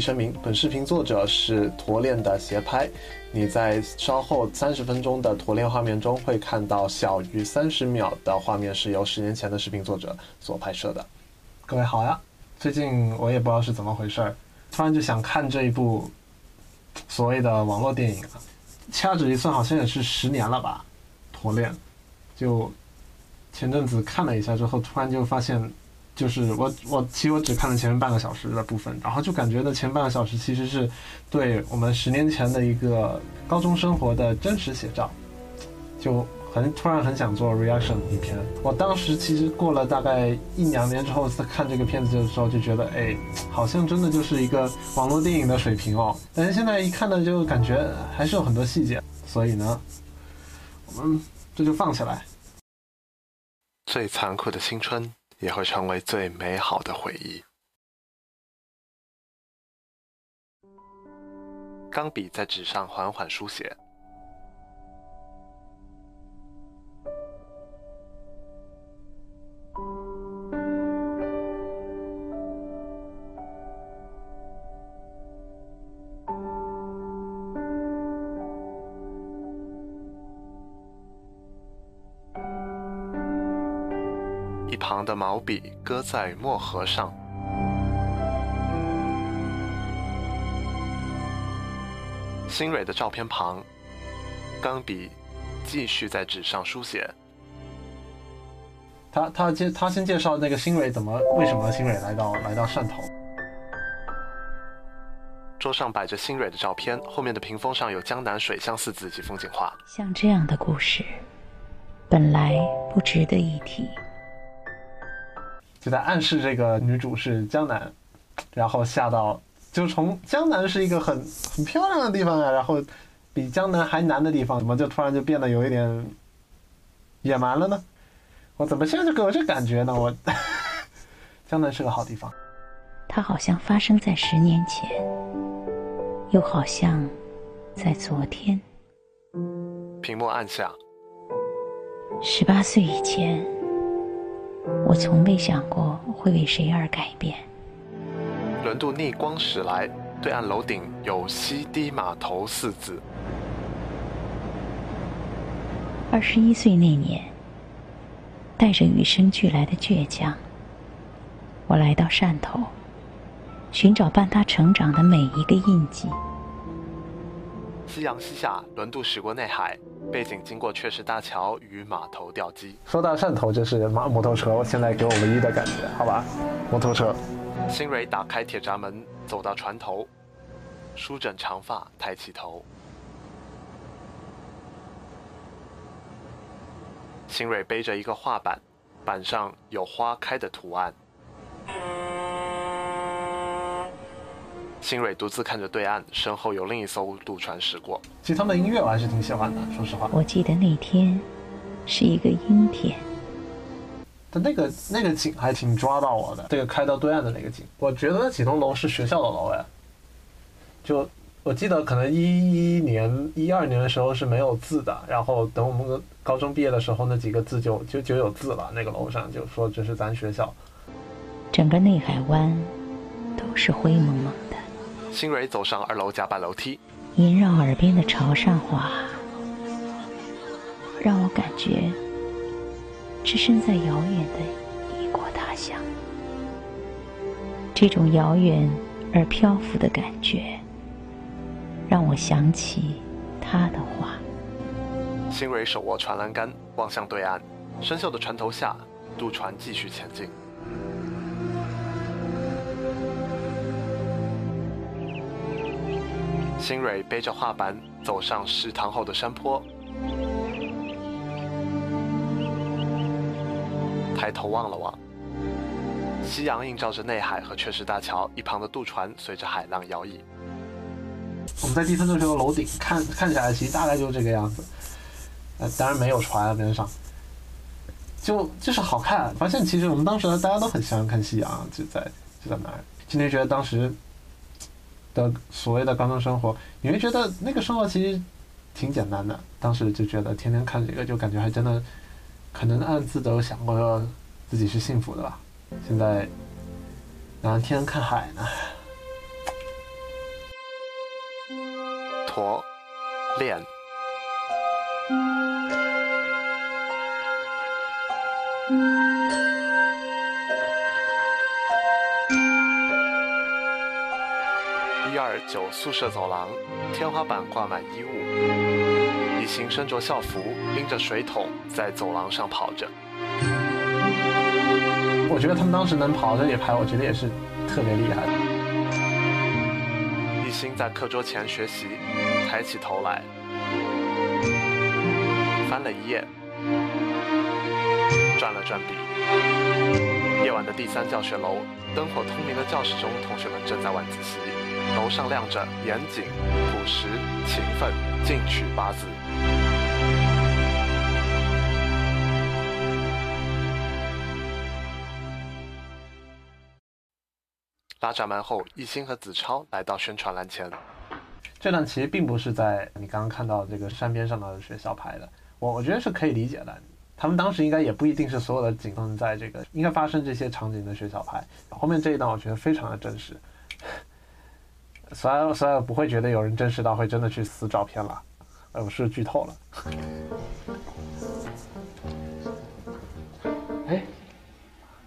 声明：本视频作者是驼链的斜拍。你在稍后三十分钟的驼链画面中会看到小于三十秒的画面是由十年前的视频作者所拍摄的。各位好呀，最近我也不知道是怎么回事儿，突然就想看这一部所谓的网络电影啊。掐指一算，好像也是十年了吧？驼链，就前阵子看了一下之后，突然就发现。就是我，我其实我只看了前面半个小时的部分，然后就感觉呢，前半个小时其实是对我们十年前的一个高中生活的真实写照，就很突然很想做 reaction 影片。我当时其实过了大概一两年之后再看这个片子的时候，就觉得哎，好像真的就是一个网络电影的水平哦。但是现在一看呢，就感觉还是有很多细节，所以呢，我们这就放起来。最残酷的青春。也会成为最美好的回忆。钢笔在纸上缓缓书写，旁的毛笔搁在墨盒上，新蕊的照片旁，钢笔继续在纸上书写。他他介他先介绍那个新蕊怎么为什么新蕊来到来到汕头。桌上摆着新蕊的照片，后面的屏风上有江南水乡四字及风景画。像这样的故事，本来不值得一提。就在暗示这个女主是江南，然后下到就从江南是一个很很漂亮的地方啊，然后比江南还难的地方，怎么就突然就变得有一点野蛮了呢？我怎么现在就给我这感觉呢？我 江南是个好地方，它好像发生在十年前，又好像在昨天。屏幕按下，十八岁以前。我从未想过会为谁而改变。轮渡逆光驶来，对岸楼顶有“西堤码头”四字。二十一岁那年，带着与生俱来的倔强，我来到汕头，寻找伴他成长的每一个印记。夕阳西下，轮渡驶过内海，背景经过雀石大桥与码头吊机。说到汕头，就是马摩托车，现在给我唯一的感觉，好吧？摩托车。新蕊打开铁闸门，走到船头，梳整长发，抬起头。新蕊背着一个画板，板上有花开的图案。新蕊独自看着对岸，身后有另一艘渡船驶过。其实他们的音乐我还是挺喜欢的，说实话。我记得那天是一个阴天，但那个那个景还挺抓到我的。这个开到对岸的那个景，我觉得那几栋楼是学校的楼哎。就我记得可能一一年、一二年的时候是没有字的，然后等我们高中毕业的时候，那几个字就就就有字了。那个楼上就说这是咱学校。整个内海湾都是灰蒙蒙的。新蕊走上二楼甲板楼梯，萦绕耳边的潮汕话，让我感觉置身在遥远的异国他乡。这种遥远而漂浮的感觉，让我想起他的话。新蕊手握船栏杆，望向对岸，生锈的船头下，渡船继续前进。新蕊背着画板走上食堂后的山坡，抬头望了望，夕阳映照着内海和雀石大桥一旁的渡船，随着海浪摇曳。我们在第三座桥的楼顶看看起来，其实大概就是这个样子。呃，当然没有船啊边上，就就是好看。发现其实我们当时大家都很喜欢看夕阳，就在就在那儿。今天觉得当时。的所谓的高中生活。你会觉得那个生活其实挺简单的当时就觉得天天看这个就感觉还真的可能暗自都想过自己是幸福的吧现在哪天看海呢。驼恋九宿舍走廊，天花板挂满衣物。一行身着校服，拎着水桶在走廊上跑着。我觉得他们当时能跑这里排，我觉得也是特别厉害的。一心在课桌前学习，抬起头来，翻了一页，转了转笔。夜晚的第三教学楼，灯火通明的教室中，同学们正在晚自习。楼上亮着“严谨、朴实、勤奋、进取”八字。拉闸门后，一心和子超来到宣传栏前。这段其实并不是在你刚刚看到这个山边上的学校拍的，我我觉得是可以理解的。他们当时应该也不一定是所有的景都在这个应该发生这些场景的学校拍。后面这一段我觉得非常的真实，虽然虽然不会觉得有人真实到会真的去撕照片了，呃，我是剧透了。哎，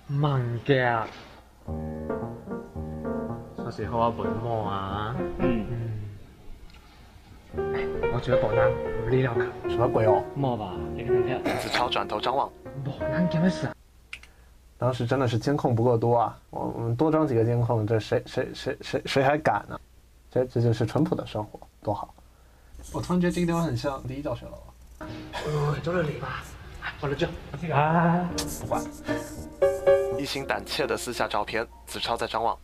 慢嘅，有時好下本魔啊。嗯嗯。哎，我覺得無人唔理了佢。什么鬼哦？冇吧？你看看。子超转头张望，無人做乜事啊？当时真的是监控不够多啊！我我们多装几个监控，这谁谁谁谁谁还敢呢？这这就是淳朴的生活，多好！我突然觉得这个地方很像第一教学楼啊。哦，做咗你吧，我嚟做。啊，不管，一心胆怯的撕下照片，子超在张望。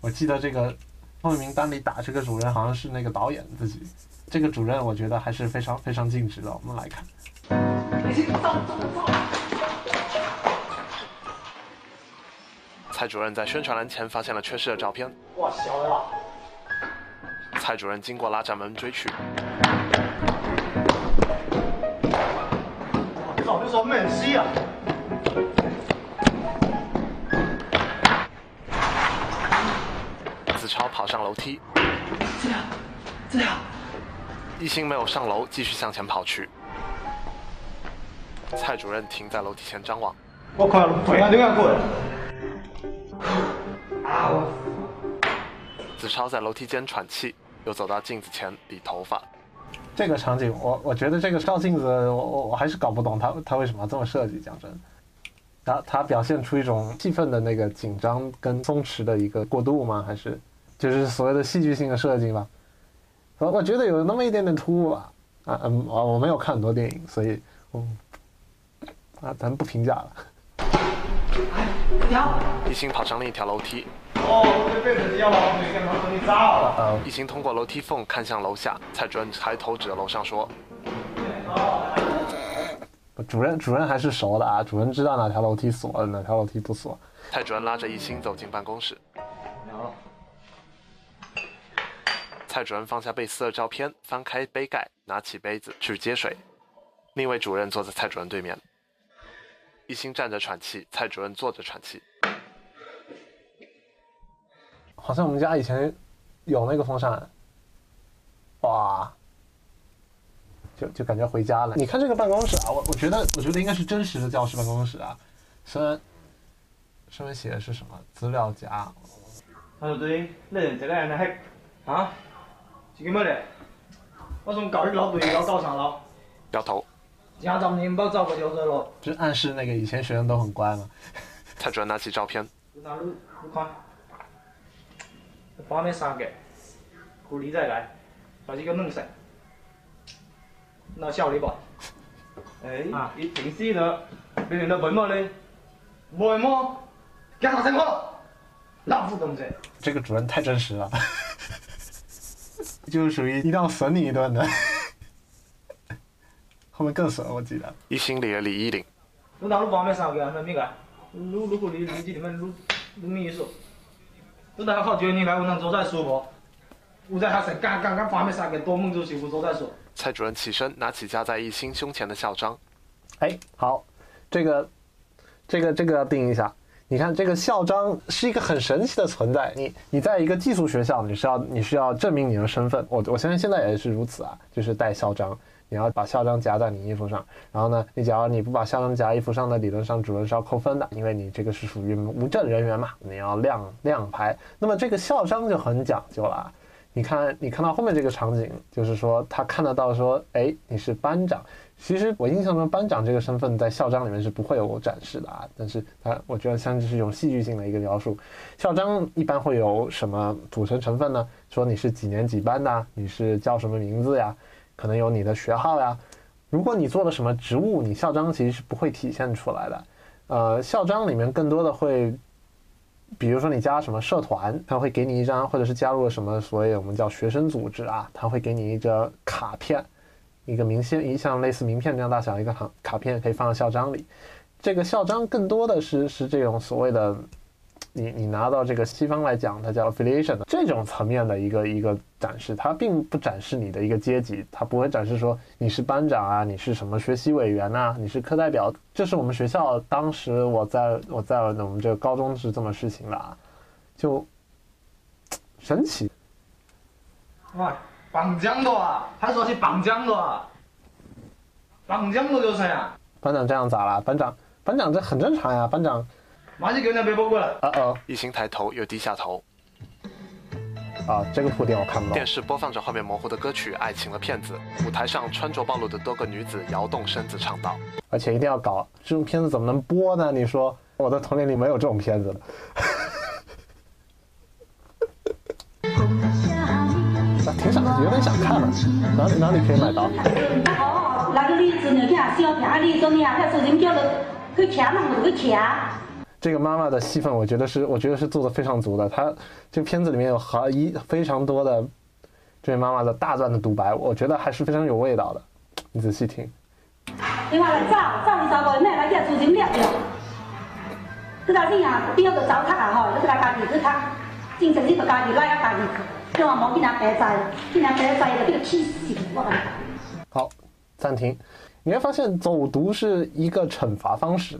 我记得这个报名单里打这个主任好像是那个导演自己。这个主任我觉得还是非常非常尽职的。我们来看，蔡主任在宣传栏前发现了缺失的照片，哇，小了。蔡主任经过拉闸门追去，早就說咩唔知啊！子超跑上楼梯，这样，这样。一心没有上楼，继续向前跑去。蔡主任停在楼梯前张望，我靠，肥啊，點解過嚟？子超在楼梯间喘气，又走到镜子前理头发。这个场景，我我觉得这个照镜子，我我我还是搞不懂他他为什么要这么设计。讲真，他他表现出一种气氛的那个紧张跟松弛的一个过渡吗？还是就是所谓的戏剧性的设计吧？我我觉得有那么一点点突兀吧。啊嗯啊，我没有看很多电影，所以嗯啊，咱不评价了。一心跑上另一条楼梯，哦，我被人家老鬼干嘛和你炸了？呃，一心通过楼梯缝看向楼下，蔡主任抬头指着楼上说主任主任还是熟的啊，主任知道哪条楼梯锁了，哪条楼梯不锁。：“蔡主任拉着一心走进办公室。”蔡主任放下被撕的照片，翻开杯盖，拿起杯子去接水。另一位主任坐在蔡主任对面，一心站着喘气，蔡主任坐着喘气。好像我们家以前有那个风扇，哇，就就感觉回家了。你看这个办公室啊，我我觉得我觉得应该是真实的教师办公室啊，虽然上面写的是什么资料夹，他就對呢人這個人係啊，是叫乜嚟？我從教育樓對到教場樓，搖頭，家長年報照個條水路，就暗示那个以前学生都很乖嘛。他主要拿起照片，那路你看，畫面三个，鼓勵再来，把这个弄成，那效率吧。哎啊你平時呢？你連到本麼呢？本麼？家長情况，老夫同志。这个主任太真实了，就是属于一定要损你一顿的。后面更神，我记得。一心理了理衣領，你那路畫面三個，那咩個？路路鼓勵你這裡面路路咩意思？你大家靠覺你來我能做再说不？我在他身剛剛剛畫面三個多梦就行，我做再说。蔡主任起身拿起夹在一心胸前的校章，哎，好，这个这个这个要定一下。你看这个校章是一个很神奇的存在。你你在一个寄宿学校，你是要你是要证明你的身份。我我相信现在也是如此啊，就是带校章，你要把校章夹在你衣服上。然后呢，你假如你不把校章夹衣服上的，理论上主任是要扣分的，因为你这个是属于无证人员嘛，你要亮亮牌。那么这个校章就很讲究了。你看，你看到后面这个场景，就是说他看得到说，哎，你是班长。其实我印象中，班长这个身份在校章里面是不会有展示的啊。但是他，我觉得像是一种戏剧性的一个描述。校章一般会有什么组成成分呢？说你是几年几班的，你是叫什么名字呀？可能有你的学号呀。如果你做了什么职务，你校章其实是不会体现出来的。呃，校章里面更多的会，比如说你加什么社团，他会给你一张，或者是加入了什么所谓我们叫学生组织啊，他会给你一张卡片。一个明信一像类似名片这样大小一个卡卡片可以放在校章里，这个校章更多的是是这种所谓的，你你拿到这个西方来讲，它叫 affiliation 的这种层面的一个一个展示，它并不展示你的一个阶级，它不会展示说你是班长啊，你是什么学习委员呐，你是课代表，这是我们学校当时我在我在我们这个高中是这么实行的啊，就神奇。哇！绑江的啊，他说是绑江的啊，绑江的就是呀。班长这样咋了？班长，班长这很正常呀。班长，马上给那边播过来。啊哦，一行抬头又低下头。啊，这个铺垫我看不到。电视播放着画面模糊的歌曲《爱情的骗子》，舞台上穿着暴露的多个女子摇动身子唱道。而且一定要搞这种片子怎么能播呢？你说我的童年里没有这种片子的。挺想，有点想看了，哪里哪里可以买到？那个李子你看小片李子你啊，他说人叫了，去抢那么多抢。这个妈妈的戏份，我觉得是，我觉得是做的非常足的。她这个片子里面有好一非常多的这位妈妈的大段的独白，我觉得还是非常有味道的。你仔细听。另外来找找一找个，那来叫朱金亮的。这个人啊，第二个糟蹋哈，这个家己是他，精神这个家己来要家己。好，暂停。你会发现走读是一个惩罚方式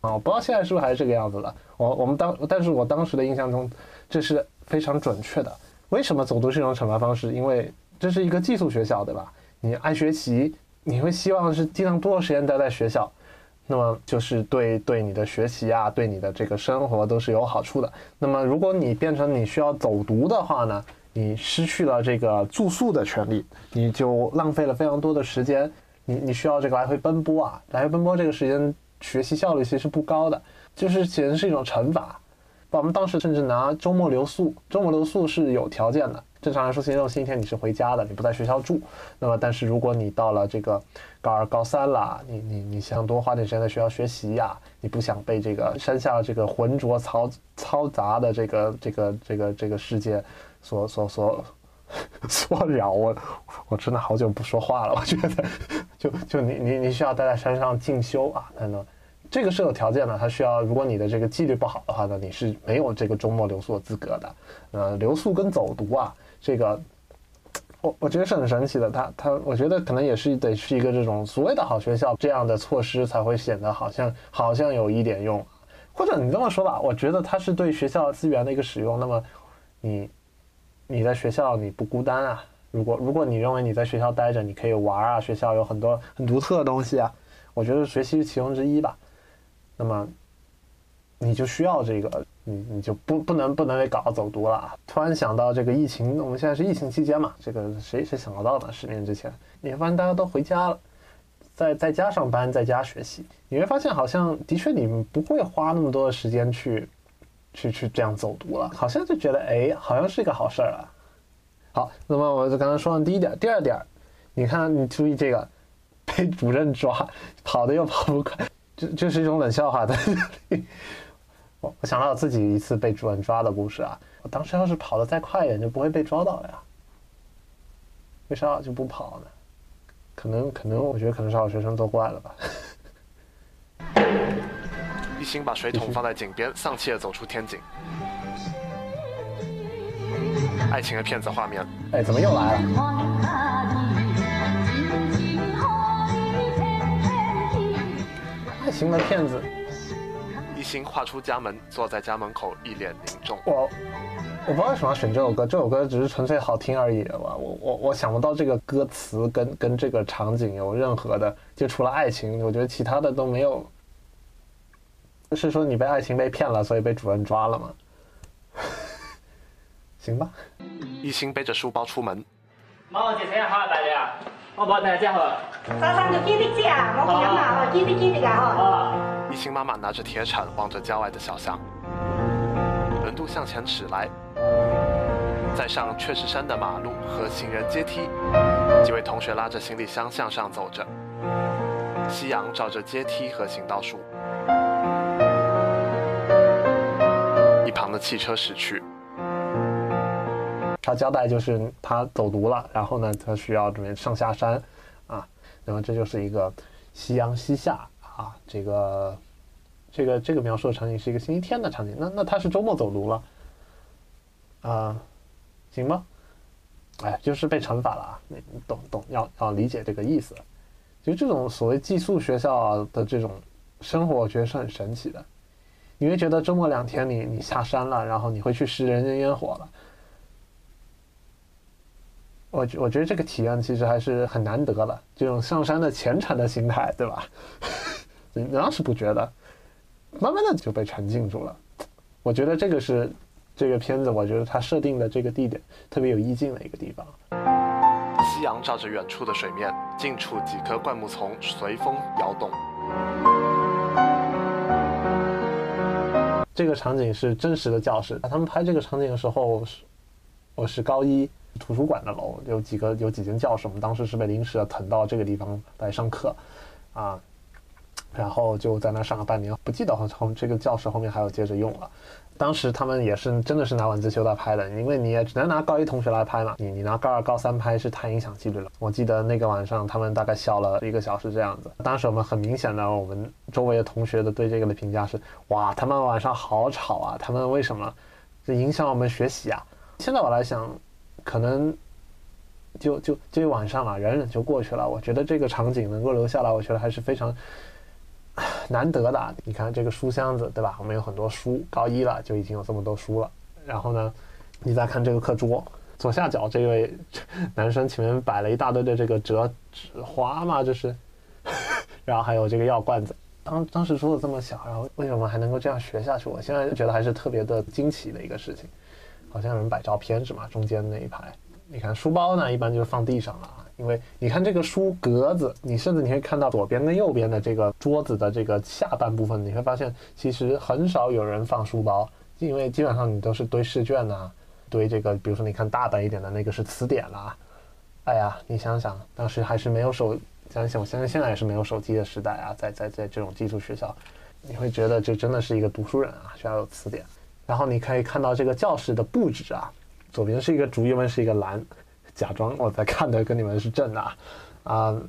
啊，我不知道现在是不是还是这个样子的。我我们当，但是我当时的印象中，这是非常准确的。为什么走读是一种惩罚方式？因为这是一个寄宿学校，对吧？你爱学习，你会希望是尽量多的时间待在学校。那么就是对对你的学习啊，对你的这个生活都是有好处的。那么如果你变成你需要走读的话呢，你失去了这个住宿的权利，你就浪费了非常多的时间。你你需要这个来回奔波啊，来回奔波这个时间学习效率其实不高的，就是简直是一种惩罚。我们当时甚至拿周末留宿，周末留宿是有条件的。正常来说，星期六、星期天你是回家的，你不在学校住。那么，但是如果你到了这个高二、高三了，你你你想多花点时间在学校学习呀，你不想被这个山下这个浑浊嘈嘈杂的这个这个这个这个世界所所所 错了。我我真的好久不说话了，我觉得，就就你你你需要待在山上进修啊，等等。这个是有条件的，它需要，如果你的这个纪律不好的话呢，你是没有这个周末留宿的资格的。呃，留宿跟走读啊。这个，我我觉得是很神奇的。他他，我觉得可能也是得是一个这种所谓的好学校，这样的措施才会显得好像好像有一点用。或者你这么说吧，我觉得它是对学校资源的一个使用。那么，你你在学校你不孤单啊？如果如果你认为你在学校待着你可以玩啊，学校有很多很独特的东西啊，我觉得学习是其中之一吧。那么，你就需要这个。你你就不不能不能被搞走读了。突然想到这个疫情，我们现在是疫情期间嘛，这个谁谁想得到呢？十年之前，你会发现大家都回家了，在在家上班，在家学习，你会发现好像的确你们不会花那么多的时间去去去这样走读了，好像就觉得哎，好像是一个好事儿啊。好，那么我就刚才说完第一点，第二点，你看你注意这个，被主任抓，跑的又跑不快，这这是一种冷笑话的。我我想到我自己一次被主任抓的故事啊！我当时要是跑的再快一点，就不会被抓到了呀。为啥就不跑呢？可能可能，我觉得可能是好学生作怪了吧。一心把水桶放在井边，丧气的走出天井。爱情的骗子画面。哎，怎么又来了？爱情的骗子。一心跨出家门，坐在家门口，一脸凝重。我我不知道为什么要选这首歌，这首歌只是纯粹好听而已。我我我我想不到这个歌词跟跟这个场景有任何的，就除了爱情，我觉得其他的都没有。是说你被爱情被骗了，所以被主任抓了吗？行吧。一心背着书包出门。冇，姐姐好啊，大家，我冇大家好。莎莎就记得吃啊，我讲嘛，哦，记得记得啊，哦。一心妈妈拿着铁铲望着郊外的小巷，轮渡向前驶来，在上雀石山的马路和行人阶梯，几位同学拉着行李箱向上走着，夕阳照着阶梯和行道树，的汽车驶去。他交代就是他走读了，然后呢，他需要准备上下山，啊，那么这就是一个夕阳西下啊，这个这个这个描述的场景是一个星期天的场景，那那他是周末走读了，啊，行吗？哎，就是被惩罚了啊，你懂懂，要要理解这个意思。就这种所谓寄宿学校的这种生活，我觉得是很神奇的。你会觉得周末两天你你下山了，然后你会去食人间烟火了。我我觉得这个体验其实还是很难得的，这种上山的虔诚的心态，对吧？你当时不觉得，慢慢的就被沉浸住了。我觉得这个是这个片子，我觉得它设定的这个地点特别有意境的一个地方。夕阳照着远处的水面，近处几棵灌木丛随风摇动。这个场景是真实的教室，他们拍这个场景的时候，我是高一。图书馆的楼有几个有几间教室，我们当时是被临时的腾到这个地方来上课，啊，然后就在那上了半年，不记得后这个教室后面还有接着用了。当时他们也是真的是拿晚自修来拍的，因为你也只能拿高一同学来拍嘛，你你拿高二高三拍是太影响纪律了。我记得那个晚上他们大概笑了一个小时这样子。当时我们很明显的，我们周围的同学的对这个的评价是：哇，他们晚上好吵啊！他们为什么？这影响我们学习啊！现在我来想。可能就就就一晚上了，忍忍就过去了。我觉得这个场景能够留下来，我觉得还是非常 难得的。你看这个书箱子，对吧？我们有很多书，高一了就已经有这么多书了。然后呢，你再看这个课桌，左下角这位 男生前面摆了一大堆的这个折纸花嘛，这是。然后还有这个药罐子。当当时桌子这么小，然后为什么还能够这样学下去？我现在就觉得还是特别的惊奇的一个事情。好像有人摆照片是吗？中间那一排，你看书包呢，一般就是放地上了。因为你看这个书格子，你甚至你会看到左边跟右边的这个桌子的这个下半部分，你会发现其实很少有人放书包，因为基本上你都是堆试卷呐，堆这个，比如说你看大本一点的那个是词典啦。哎呀，你想想，当时还是没有手，想想我相信现在也是没有手机的时代啊，在在在这种寄宿学校，你会觉得这真的是一个读书人啊，需要有词典。然后你可以看到这个教室的布置啊，左边是一个竹，右边是一个蓝，假装我在看的跟你们是正的，啊，啊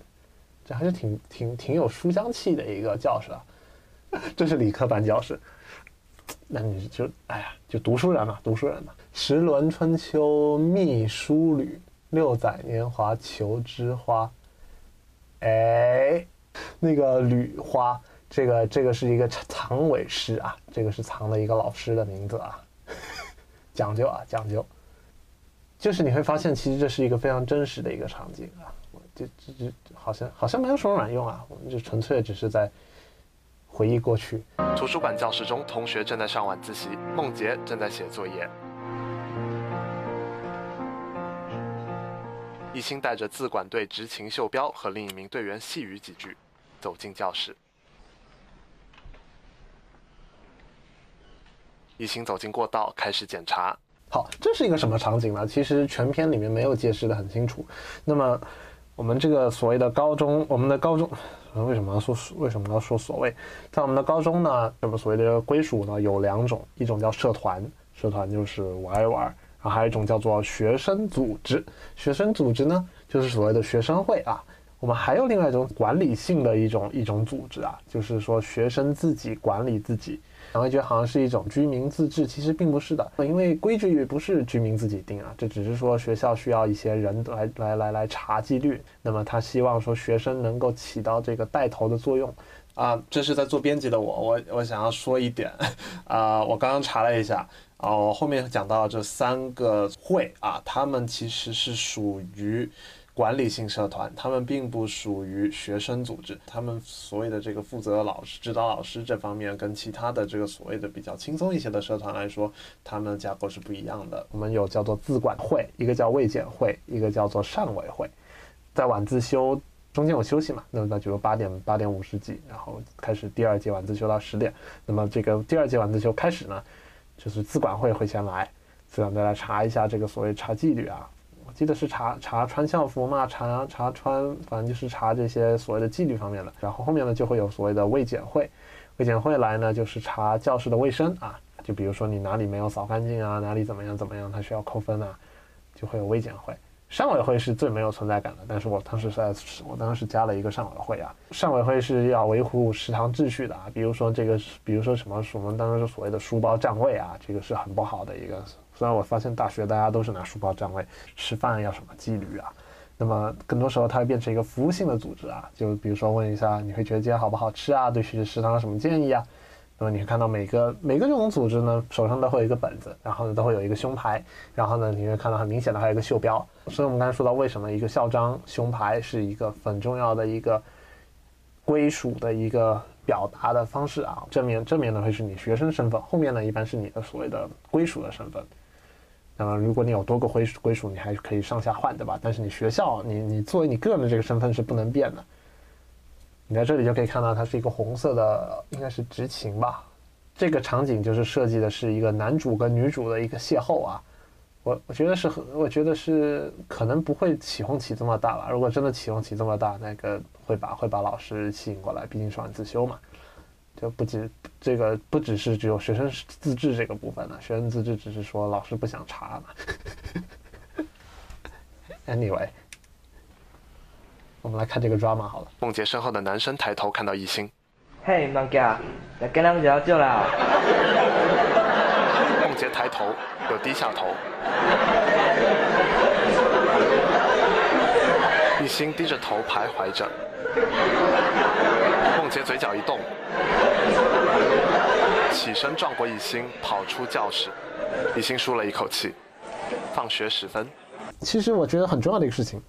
这还是挺挺挺有书香气的一个教室啊。这是理科班教室，那你就哎呀，就读书人嘛，读书人嘛。十轮春秋秘书旅，六载年华求知花。哎，那个吕花。这个这个是一个藏尾诗啊，这个是藏了一个老师的名字啊，讲究啊讲究，就是你会发现，其实这是一个非常真实的一个场景啊，就就就好像好像没有什么卵用啊，我们就纯粹只是在回忆过去。图书馆教室中，同学正在上晚自习，梦洁正在写作业，一心带着自管队执勤袖标和另一名队员细语几句，走进教室。一行走进过道，开始检查。好，这是一个什么场景呢？其实全片里面没有解释的很清楚。那么，我们这个所谓的高中，我们的高中，为什么要说为什么要说所谓？在我们的高中呢，这么所谓的归属呢有两种，一种叫社团，社团就是玩一玩；然后还有一种叫做学生组织，学生组织呢就是所谓的学生会啊。我们还有另外一种管理性的一种一种组织啊，就是说学生自己管理自己。你会觉得好像是一种居民自治，其实并不是的，因为规矩不是居民自己定啊，这只是说学校需要一些人来来来来查纪律。那么他希望说学生能够起到这个带头的作用。啊，这是在做编辑的我，我我想要说一点，啊，我刚刚查了一下，啊，我后面讲到这三个会啊，他们其实是属于。管理性社团，他们并不属于学生组织，他们所谓的这个负责老师、指导老师这方面，跟其他的这个所谓的比较轻松一些的社团来说，他们的架构是不一样的。我们有叫做自管会，一个叫卫检会，一个叫做上委会。在晚自修中间有休息嘛？那么比如八点八点五十几，然后开始第二节晚自修到十点。那么这个第二节晚自修开始呢，就是自管会会先来，自管再来查一下这个所谓查纪律啊。记得是查查穿校服嘛，查查穿，反正就是查这些所谓的纪律方面的。然后后面呢，就会有所谓的卫检会，卫检会来呢，就是查教室的卫生啊，就比如说你哪里没有扫干净啊，哪里怎么样怎么样，他需要扣分啊，就会有卫检会。上委会是最没有存在感的，但是我当时是在，我当时加了一个上委会啊。上委会是要维护食堂秩序的啊，比如说这个，比如说什么，我们当时所谓的书包占位啊，这个是很不好的一个。虽然我发现大学大家都是拿书包占位，吃饭要什么纪律啊，那么更多时候它会变成一个服务性的组织啊，就比如说问一下，你会觉得今天好不好吃啊？对学食堂有什么建议啊？那么你会看到每个每个这种组织呢，手上都会有一个本子，然后呢都会有一个胸牌，然后呢你会看到很明显的还有一个袖标。所以我们刚才说到，为什么一个校章胸牌是一个很重要的一个归属的一个表达的方式啊？正面正面呢会是你学生身份，后面呢一般是你的所谓的归属的身份。那么如果你有多个归属归属，你还是可以上下换，对吧？但是你学校，你你作为你个人的这个身份是不能变的。你在这里就可以看到，它是一个红色的，应该是执勤吧。这个场景就是设计的是一个男主跟女主的一个邂逅啊。我我觉得是，我觉得是可能不会起哄起这么大吧。如果真的起哄起这么大，那个会把会把老师吸引过来，毕竟是晚自修嘛。就不止这个，不只是只有学生自治这个部分了。学生自治只是说老师不想查嘛。Anyway。我们来看这个 drama 好了。梦洁身后的男生抬头看到艺兴。嘿，梦洁，来跟他们聊就了。梦洁抬头，又低下头。艺兴低着头徘徊着。梦洁嘴角一动，起身撞过一心，跑出教室。一心舒了一口气。放学时分。其实我觉得很重要的一个事情。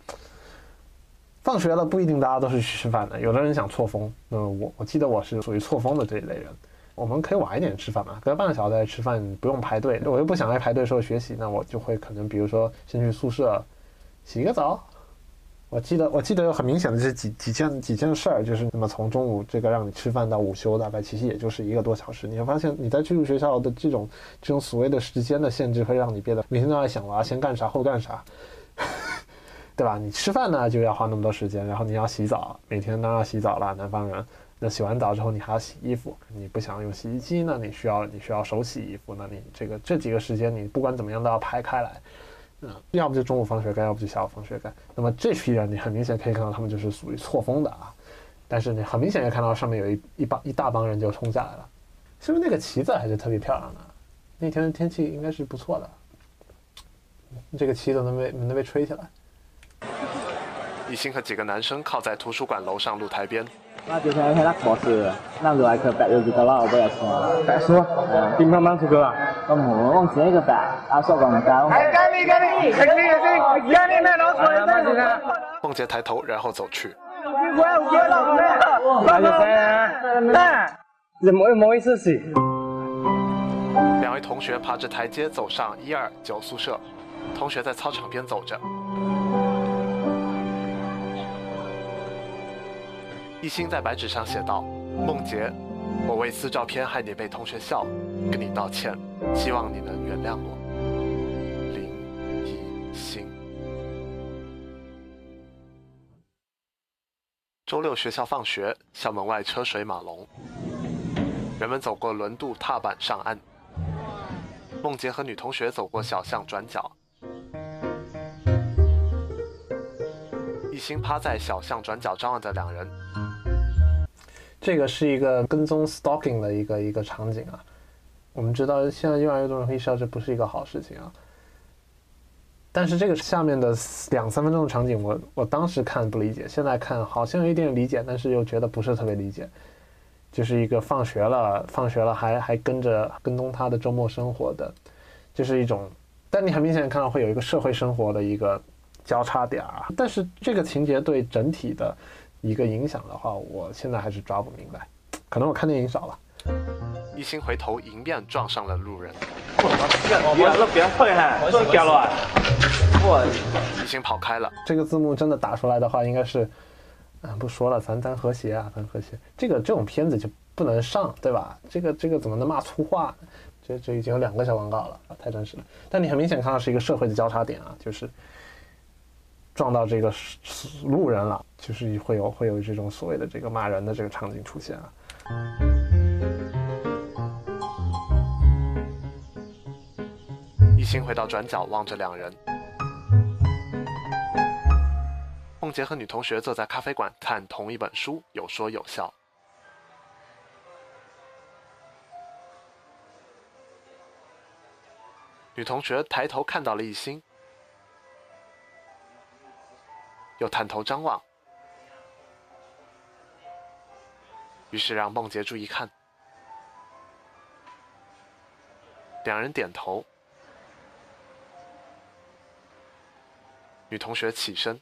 放学了不一定大家都是去吃饭的，有的人想错峰。那我我记得我是属于错峰的这一类人。我们可以晚一点吃饭嘛，隔半个小时再吃饭，不用排队。我又不想在排队时候学习，那我就会可能比如说先去宿舍洗个澡。我记得我记得有很明显的这几几件几件事儿，就是那么从中午这个让你吃饭到午休，大概其实也就是一个多小时。你会发现你在寄宿学校的这种这种所谓的时间的限制，会让你变得每天都在想我要先干啥后干啥。对吧？你吃饭呢就要花那么多时间，然后你要洗澡，每天都要洗澡了。南方人，那洗完澡之后你还要洗衣服，你不想用洗衣机，那你需要你需要手洗衣服，那你这个这几个时间你不管怎么样都要排开来。嗯，要不就中午放学干，要不就下午放学干。那么这批人你很明显可以看到他们就是属于错峰的啊，但是你很明显也看到上面有一一帮一大帮人就冲下来了，是不是那个旗子还是特别漂亮的？那天天气应该是不错的，这个旗子能被能被吹起来。一心和几个男生靠在图书馆楼上露台边。那就是那那考试，那就来去白日子的了，不要说。白书，嗯，乒乓乓出去了。我没忘记那个白，阿说光干。哎，干你干你，干你干你，干你买老鼠的这个。梦洁抬头，然后走去。我要接老鼠。那就三。那，怎么么意思？两位同学爬着台阶走上一二九宿舍，同学在操场边走着。一心在白纸上写道：“梦洁，我为撕照片害你被同学笑，跟你道歉，希望你能原谅我。”林一心。周六学校放学，校门外车水马龙，人们走过轮渡踏板上岸。梦洁和女同学走过小巷转角。一心趴在小巷转角张望着两人。这个是一个跟踪 stalking 的一个一个场景啊。我们知道现在越来越多人意识到这不是一个好事情啊。但是这个下面的两三分钟的场景，我我当时看不理解，现在看好像有一点理解，但是又觉得不是特别理解。就是一个放学了，放学了还还跟着跟踪他的周末生活的，就是一种，但你很明显看到会有一个社会生活的一个交叉点啊。但是这个情节对整体的一个影响的话，我现在还是抓不明白，可能我看电影少了。一心回头迎面撞上了路人，别了别会哈，都掉了。一心跑开了。这个字幕真的打出来的话，应该是。嗯，不说了，咱咱和谐啊，咱和谐。这个这种片子就不能上，对吧？这个这个怎么能骂粗话？这这已经有两个小广告了，太真实了。但你很明显看到是一个社会的交叉点啊，就是撞到这个路人了，就是会有会有这种所谓的这个骂人的这个场景出现啊。一心回到转角，望着两人。梦洁和女同学坐在咖啡馆看同一本书，有说有笑。女同学抬头看到了一心，又探头张望，于是让孟杰注意看。两人点头，女同学起身。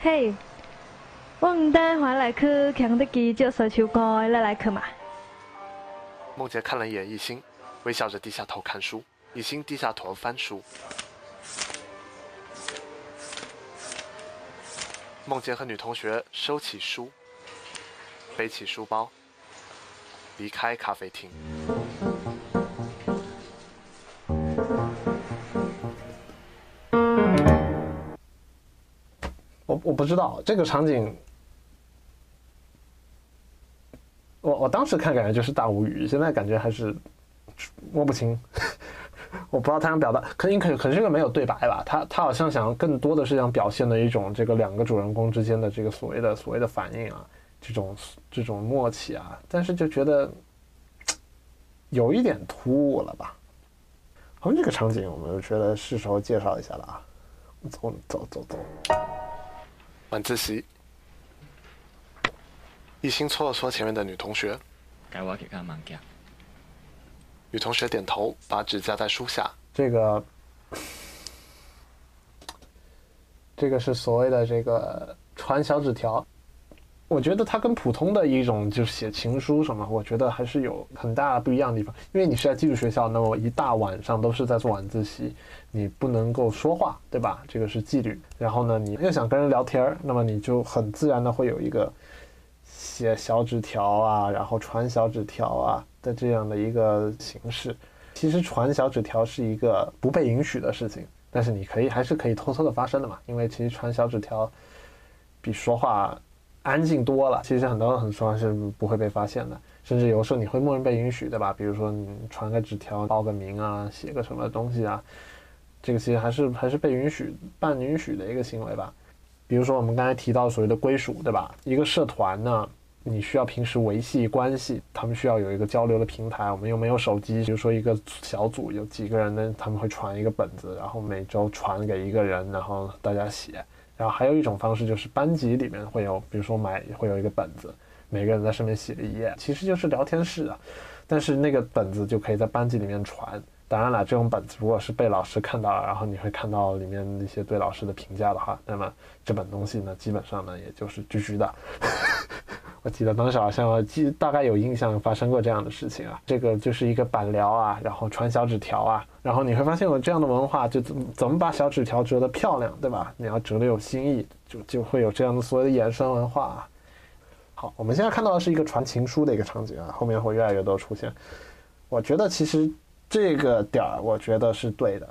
嘿，我唔带回来去肯德基接手球歌，来来去嘛。梦洁看了一眼一心，微笑着低下头看书。一心低下头翻书。梦洁和女同学收起书，背起书包，离开咖啡厅。我不知道这个场景，我我当时看感觉就是大无语，现在感觉还是摸不清。我不知道他想表达，肯定可可是这个没有对白吧？他他好像想更多的是想表现的一种这个两个主人公之间的这个所谓的所谓的反应啊，这种这种默契啊，但是就觉得有一点突兀了吧？好像，这个场景我们觉得是时候介绍一下了啊，走走走走。晚自习，一心搓了搓前面的女同学。该我给干嘛干？女同学点头，把纸夹在书下。这个，这个是所谓的这个传小纸条。我觉得它跟普通的一种就是写情书什么，我觉得还是有很大不一样的地方。因为你是在寄宿学校，那么一大晚上都是在做晚自习，你不能够说话，对吧？这个是纪律。然后呢，你又想跟人聊天那么你就很自然的会有一个写小纸条啊，然后传小纸条啊的这样的一个形式。其实传小纸条是一个不被允许的事情，但是你可以还是可以偷偷的发生的嘛。因为其实传小纸条比说话。安静多了，其实很多人很说是不会被发现的，甚至有时候你会默认被允许，对吧？比如说你传个纸条，报个名啊，写个什么东西啊，这个其实还是还是被允许、半允许的一个行为吧。比如说我们刚才提到所谓的归属，对吧？一个社团呢，你需要平时维系关系，他们需要有一个交流的平台。我们又没有手机，比如说一个小组有几个人呢，他们会传一个本子，然后每周传给一个人，然后大家写。然后还有一种方式就是班级里面会有，比如说买会有一个本子，每个人在上面写一页，其实就是聊天室啊。但是那个本子就可以在班级里面传。当然了，这种本子如果是被老师看到了，然后你会看到里面那些对老师的评价的话，那么这本东西呢，基本上呢，也就是居居的。我记得当时好像记大概有印象发生过这样的事情啊，这个就是一个板聊啊，然后传小纸条啊，然后你会发现有这样的文化，就怎么怎么把小纸条折得漂亮，对吧？你要折得有新意，就就会有这样的所谓的衍生文化。啊。好，我们现在看到的是一个传情书的一个场景啊，后面会越来越多出现。我觉得其实这个点儿，我觉得是对的。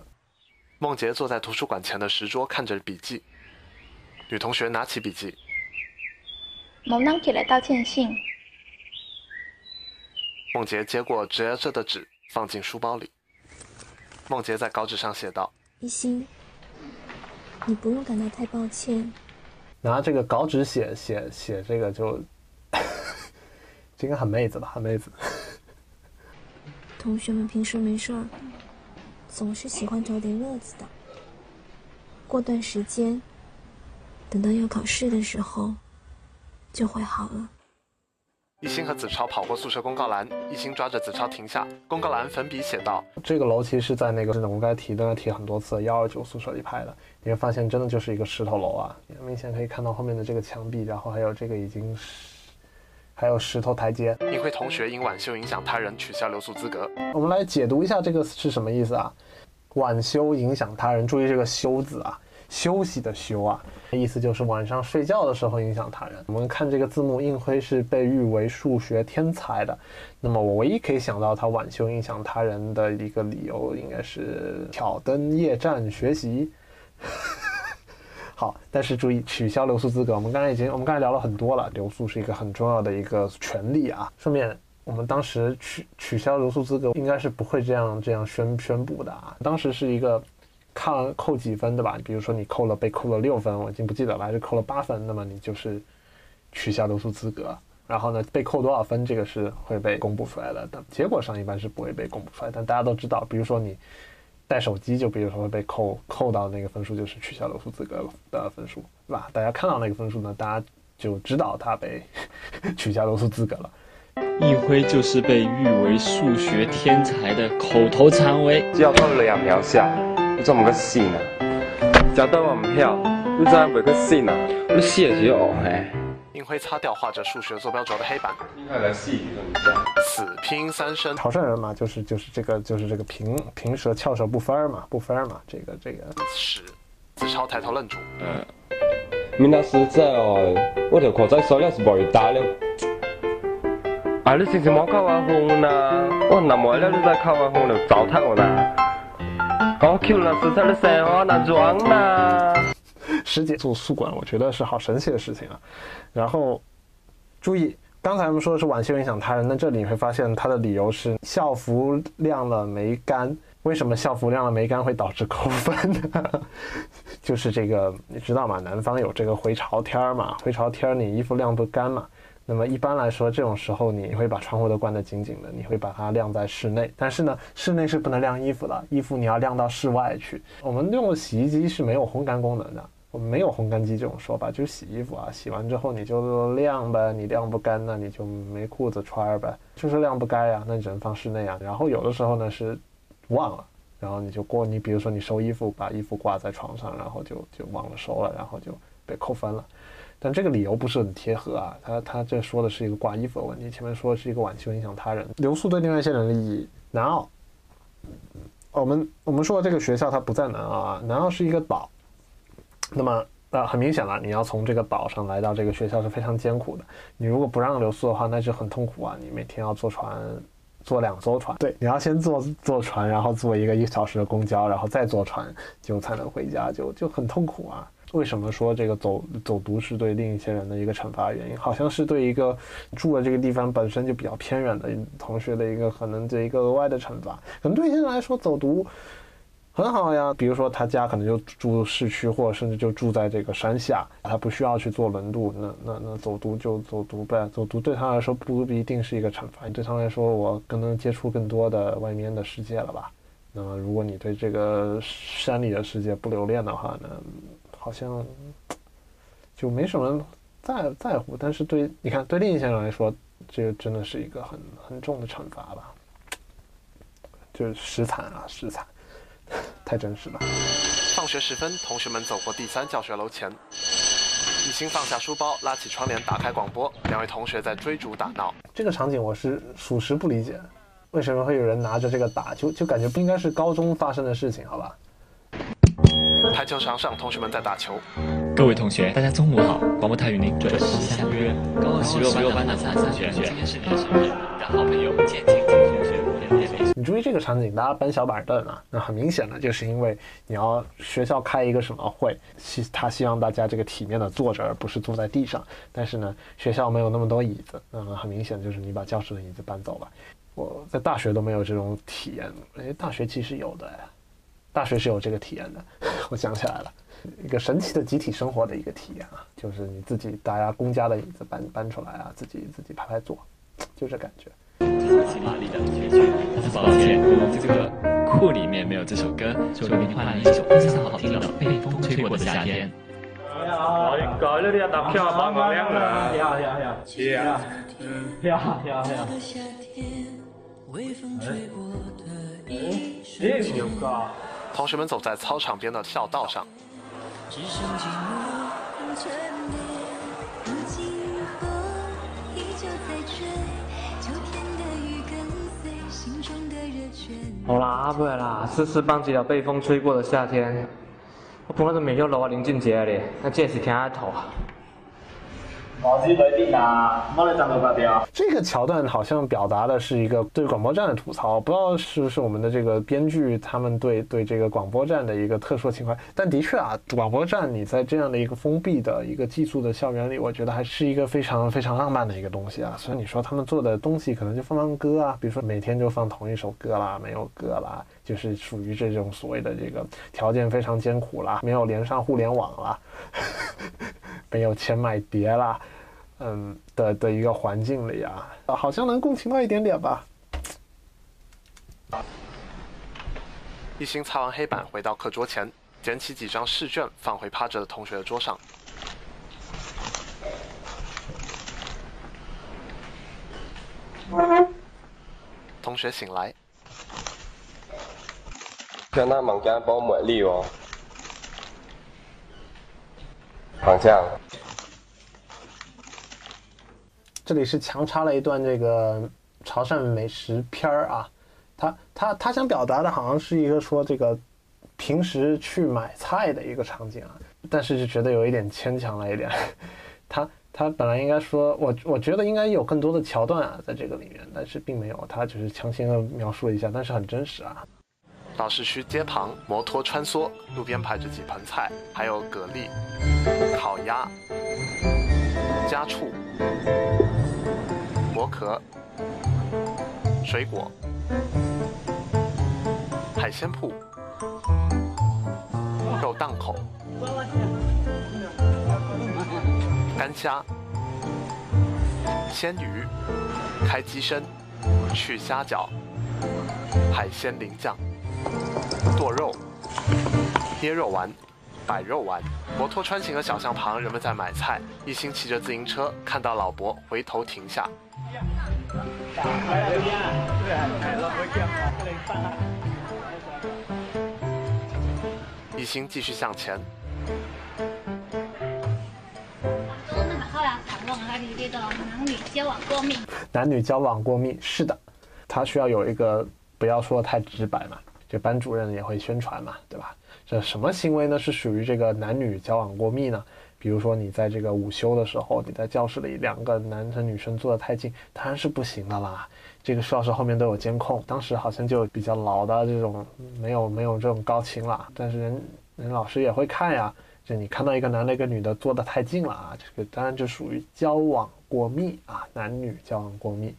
梦洁坐在图书馆前的石桌看着笔记，女同学拿起笔记。某能给了道歉信。梦洁接过折着的纸，放进书包里。梦洁在稿纸上写道：“一心，你不用感到太抱歉。”拿这个稿纸写写写这个就，这个喊妹子吧，喊妹子。同学们平时没事儿，总是喜欢找点乐子的。过段时间，等到要考试的时候，就会好了。一心和子超跑过宿舍公告栏，一心抓着子超停下。公告栏粉笔写道：“这个楼其实是在那个我们刚才提的提很多次幺二九宿舍里拍的，你会发现真的就是一个石头楼啊，明显可以看到后面的这个墙壁，然后还有这个已经是。”还有石头台阶。一辉同学因晚修影响他人，取消留宿资格。我们来解读一下这个是什么意思啊？晚修影响他人，注意这个“修”字啊，休息的“休”啊，意思就是晚上睡觉的时候影响他人。我们看这个字幕，应辉是被誉为数学天才的。那么我唯一可以想到他晚休影响他人的一个理由，应该是挑灯夜战学习。好，但是注意取消留宿资格。我们刚才已经，我们刚才聊了很多了，留宿是一个很重要的一个权利啊。顺便，我们当时取取消留宿资格，应该是不会这样这样宣宣布的啊。当时是一个看扣几分，对吧？比如说你扣了被扣了六分，我已经不记得了，还是扣了八分，那么你就是取消留宿资格。然后呢，被扣多少分，这个是会被公布出来的。但结果上一般是不会被公布出来。但大家都知道，比如说你。带手机就比如说会被扣扣到那个分数，就是取消留宿资格的分数，对吧？大家看到那个分数呢，大家就知道他被取消留宿资格了。一辉就是被誉为数学天才的口头禅为：只要考两条下，你怎么个信啊？只得我唔晓，你怎么个信啊？你写就哦嘿。应辉擦掉画着数学坐标轴的黑板。应该来细一下。死拼三声。潮汕人嘛，就是就是这个就是这个平平舌翘舌不分嘛，不分嘛，这个这个。是。子超抬头愣住。嗯。明老师在哦，我条课在收了是白打了。啊，你星期冇考完红呢？我那么了你再考完红了糟蹋我呢？我 Q 了四川的生活难装呢。师姐做宿管，我觉得是好神奇的事情啊。然后，注意，刚才我们说的是晚修影响他人，那这里你会发现他的理由是校服晾了没干。为什么校服晾了没干会导致扣分呢？就是这个，你知道吗？南方有这个回潮天儿嘛，回潮天儿你衣服晾不干嘛。那么一般来说，这种时候你会把窗户都关得紧紧的，你会把它晾在室内。但是呢，室内是不能晾衣服的，衣服你要晾到室外去。我们用的洗衣机是没有烘干功能的。我们没有烘干机这种说法，就是洗衣服啊，洗完之后你就晾呗，你晾不干那你就没裤子穿呗，就是晾不干呀，那你只能放室内啊。然后有的时候呢是忘了，然后你就过你比如说你收衣服，把衣服挂在床上，然后就就忘了收了，然后就被扣分了。但这个理由不是很贴合啊，他他这说的是一个挂衣服的问题，前面说的是一个晚休影响他人，留宿对另外一些人的利益。南澳，我们我们说的这个学校它不在南澳啊，南澳是一个岛。那么，呃，很明显了，你要从这个岛上来到这个学校是非常艰苦的。你如果不让留宿的话，那就很痛苦啊！你每天要坐船，坐两艘船。对，你要先坐坐船，然后坐一个一小时的公交，然后再坐船就才能回家，就就很痛苦啊！为什么说这个走走读是对另一些人的一个惩罚原因？好像是对一个住的这个地方本身就比较偏远的同学的一个可能这一个额外的惩罚。可能对一些人来说，走读。很好呀，比如说他家可能就住市区，或者甚至就住在这个山下，他不需要去坐轮渡，那那那走读就走读呗。走读对他来说不一定是一个惩罚，对他来说我更能接触更多的外面的世界了吧。那么如果你对这个山里的世界不留恋的话呢，好像就没什么在在乎。但是对你看，对另一些人来说，这个真的是一个很很重的惩罚吧，就是实惨啊，实惨。太真实了。放学时分，同学们走过第三教学楼前，一心放下书包，拉起窗帘，打开广播。两位同学在追逐打闹。这个场景我是属实不理解，为什么会有人拿着这个打？就就感觉不应该是高中发生的事情，好吧？台球场上，同学们在打球。各位同学，大家中午好。广播台与您准时相约。高二十六班的三同学，今天是你的生日，你的好朋友建清同学。你注意这个场景，大家搬小板凳啊，那很明显的就是因为你要学校开一个什么会，希他希望大家这个体面的坐着，而不是坐在地上。但是呢，学校没有那么多椅子，那么很明显就是你把教室的椅子搬走了。我在大学都没有这种体验，哎，大学其实有的，大学是有这个体验的。我想起来了，一个神奇的集体生活的一个体验啊，就是你自己大家公家的椅子搬搬出来啊，自己自己排排坐，就这感觉。起玛丽的绝句，但是抱歉，这个库里面没有这首歌，就给你换了一首非常好听的《被风吹过的夏天》。我應該呢啲一搭橋八個靚啦，呀呀呀，呀呀呀呀。哎，这首歌。同学们走在操场边的校道上。好啦，不啦，试试放弃了被风吹过的夏天。我本来都没有录啊林俊杰的，那这是听下头啊。这个桥段好像表达的是一个对广播站的吐槽，不知道是不是我们的这个编剧他们对对这个广播站的一个特殊情怀。但的确啊，广播站你在这样的一个封闭的一个寄宿的校园里，我觉得还是一个非常非常浪漫的一个东西啊。所以你说他们做的东西可能就放放歌啊，比如说每天就放同一首歌啦，没有歌啦，就是属于这种所谓的这个条件非常艰苦啦，没有连上互联网啦。没有钱买碟啦，嗯的的一个环境里啊，好像能共情到一点点吧。一心擦完黑板，回到课桌前，捡起几张试卷，放回趴着的同学的桌上。同学醒来，现在忙家帮我力哦。好像，这里是强插了一段这个潮汕美食片儿啊，他他他想表达的好像是一个说这个平时去买菜的一个场景啊，但是就觉得有一点牵强了一点。他他本来应该说，我我觉得应该有更多的桥段啊在这个里面，但是并没有，他只是强行的描述了一下，但是很真实啊。闹市区街旁，摩托穿梭，路边排着几盆菜，还有蛤蜊、烤鸭、家畜、薄壳、水果、海鲜铺、肉档口、干虾、鲜鱼、开机身、去虾饺、海鲜淋酱。剁肉、捏肉丸、摆肉丸。摩托穿行的小巷旁，人们在买菜。一心骑着自行车，看到老伯，回头停下。一心继续向前。男女交往过密。男女交往过密，是的，他需要有一个，不要说太直白嘛。这班主任也会宣传嘛，对吧？这什么行为呢？是属于这个男女交往过密呢？比如说你在这个午休的时候，你在教室里两个男生女生坐得太近，当然是不行的啦。这个教室后面都有监控，当时好像就比较老的这种，没有没有这种高清了，但是人人老师也会看呀。就你看到一个男的一个女的坐得太近了啊，这个当然就属于交往过密啊，男女交往过密。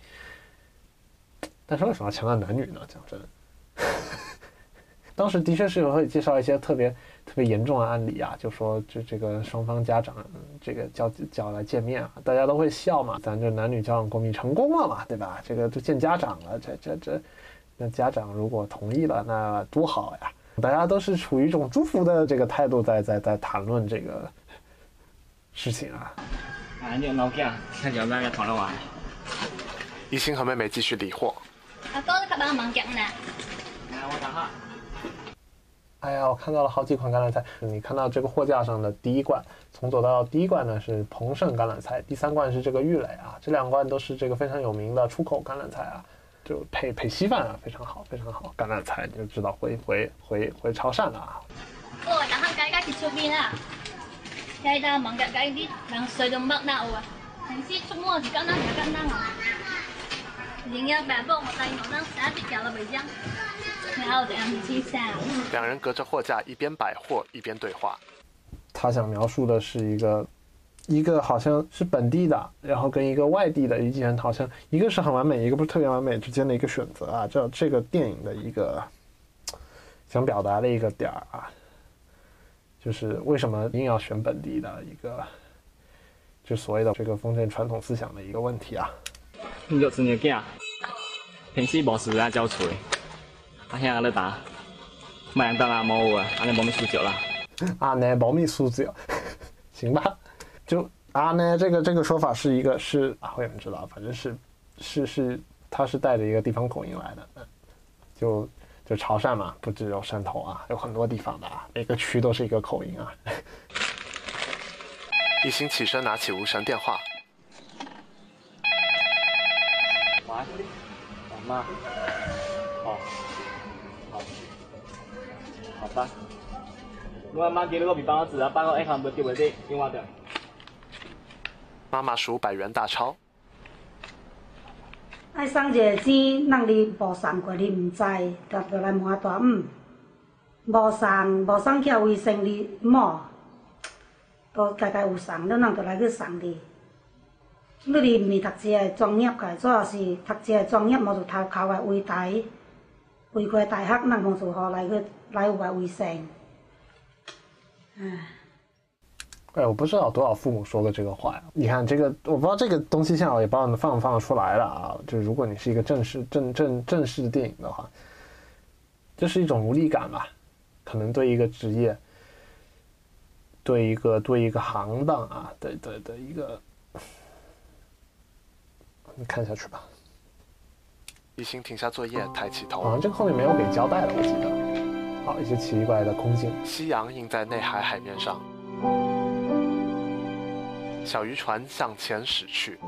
但是为什么要强调男女呢？讲真。当时的确是会介绍一些特别特别严重的案例啊，就说这这个双方家长这个叫叫来见面啊，大家都会笑嘛，咱这男女交往过密成功了嘛，对吧？这个都见家长了，这这这，那家长如果同意了，那多好呀！大家都是处于一种祝福的这个态度，在在在谈论这个事情啊。一心和妹妹继续理货。阿哥，你帮忙讲呢。来，我打哈。哎呀，我看到了好几款橄榄菜。你看到这个货架上的第一罐，从左到第一罐呢是鹏盛橄榄菜，第三罐是这个玉垒啊，这两罐都是这个非常有名的出口橄榄菜啊，就配配稀饭啊，非常好，非常好。橄榄菜你就知道回回回回潮汕了啊。哦，但係家家是出面啊，两人隔着货架一边摆货一边对话。他想描述的是一个一个好像是本地的，然后跟一个外地的遗迹人，好像一个是很完美，一个不是特别完美之间的一个选择啊，这这个电影的一个想表达的一个点儿啊，就是为什么硬要选本地的一个，就所谓的这个封建传统思想的一个问题啊。你就生个囝，平时无事啊交出，啊兄咧打，莫人当阿某啊，安尼无咩输脚啦。啊呢，保密素质，行吧？就阿呢，这个这个说法是一个是啊，我也不知道，反正是是是，他是带着一个地方口音来的，嗯，就就潮汕嘛，不只有汕头啊，有很多地方的啊，每个区都是一个口音啊。一心起身拿起无绳电话，喂，阿妈，好吧。我阿妈叫你个面包子啊，包个一行不丢袂得，电话掉。妈妈数百元大钞，爱送一个钱，咱你无送过，你毋知，就就来问大姆。无送，无送去卫生你某，都家家有送，你人就来去送你。你哩毋是读一个专业个，主要是读一个专业，无就头考个卫台，卫过大学，咱无就好来去来有个卫生。唉。哎，我不知道多少父母说过这个话呀。你看这个，我不知道这个东西现在我也不知道放不放得出来了啊。就是如果你是一个正式、正正正式的电影的话，这是一种无力感吧？可能对一个职业，对一个对一个行当啊，对对的一个，你看下去吧。一心停下作业，抬起头。好像这个后面没有给交代了，我记得。好，一些奇怪的空镜。夕阳映在内海海面上。小渔船向前驶去，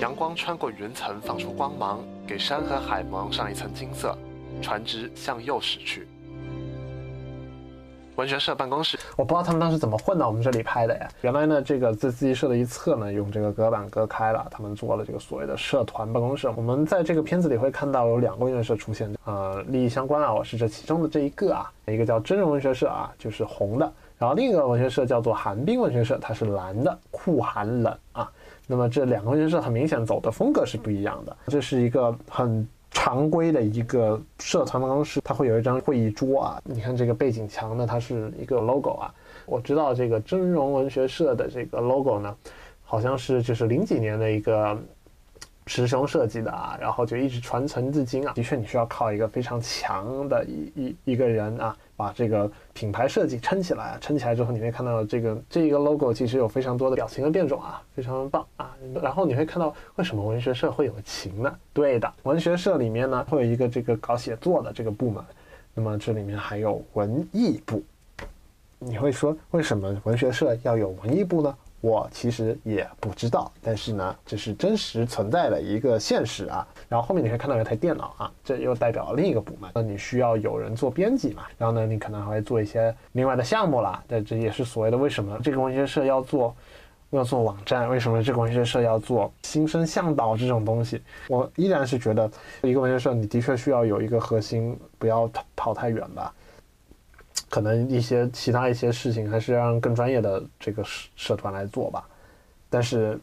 阳光穿过云层，放出光芒，给山和海蒙上一层金色。船只向右驶去。文学社办公室，我不知道他们当时怎么混到我们这里拍的呀？原来呢，这个自自习社的一侧呢，用这个隔板隔开了，他们做了这个所谓的社团办公室。我们在这个片子里会看到有两个文学社出现，呃，利益相关啊，我是这其中的这一个啊，一个叫真人文学社啊，就是红的。然后另一个文学社叫做寒冰文学社，它是蓝的，酷寒冷啊。那么这两个文学社很明显走的风格是不一样的。这是一个很常规的一个社团办公室，它会有一张会议桌啊。你看这个背景墙呢，它是一个 logo 啊。我知道这个真容文学社的这个 logo 呢，好像是就是零几年的一个师兄设计的啊，然后就一直传承至今啊。的确，你需要靠一个非常强的一一一个人啊。把这个品牌设计撑起来，撑起来之后，你会看到这个这一个 logo 其实有非常多的表情的变种啊，非常的棒啊。然后你会看到为什么文学社会有情呢？对的，文学社里面呢会有一个这个搞写作的这个部门，那么这里面还有文艺部。你会说为什么文学社要有文艺部呢？我其实也不知道，但是呢，这是真实存在的一个现实啊。然后后面你会看到一台电脑啊，这又代表了另一个部门。那你需要有人做编辑嘛？然后呢，你可能还会做一些另外的项目啦。这这也是所谓的为什么这个文学社要做要做网站？为什么这个文学社要做新生向导这种东西？我依然是觉得一个文学社，你的确需要有一个核心，不要跑太远吧。可能一些其他一些事情还是让更专业的这个社社团来做吧，但是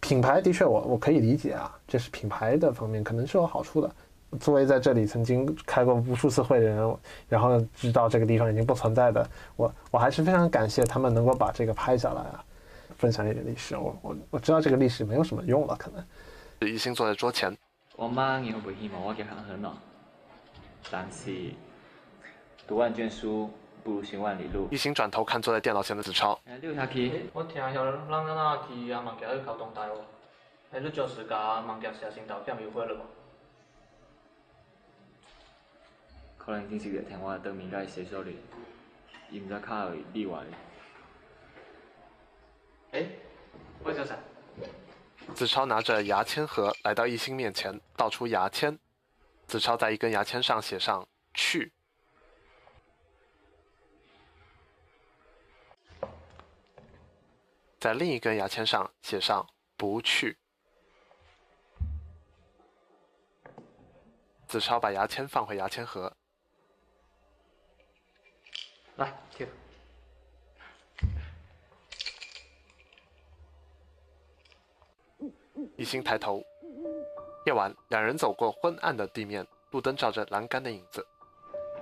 品牌的确我我可以理解啊，这是品牌的方面可能是有好处的。作为在这里曾经开过无数次会的人，然后知道这个地方已经不存在的，我我还是非常感谢他们能够把这个拍下来啊，分享一点历史。我我我知道这个历史没有什么用了，可能。一心坐在桌前，我妈以后不希望我给很很咯，但是。读万卷书，不如行万里路。一心转头看坐在电脑前的子超。哎，你有啥去？我听晓咱咱那去啊，孟家去考东大哦。哎，你就是甲写成头点优惠了无？可能顶时日听我当面甲伊写手里，伊毋知考例外。哎，我叫啥？子超拿着牙签盒来到一心面前，倒出牙签。子超在一根牙签上写上“去”。在另一根牙签上写上不去子超把牙签放回牙签盒。来停一心抬头。夜晚两人走过昏暗的地面路灯照着栏杆的影子。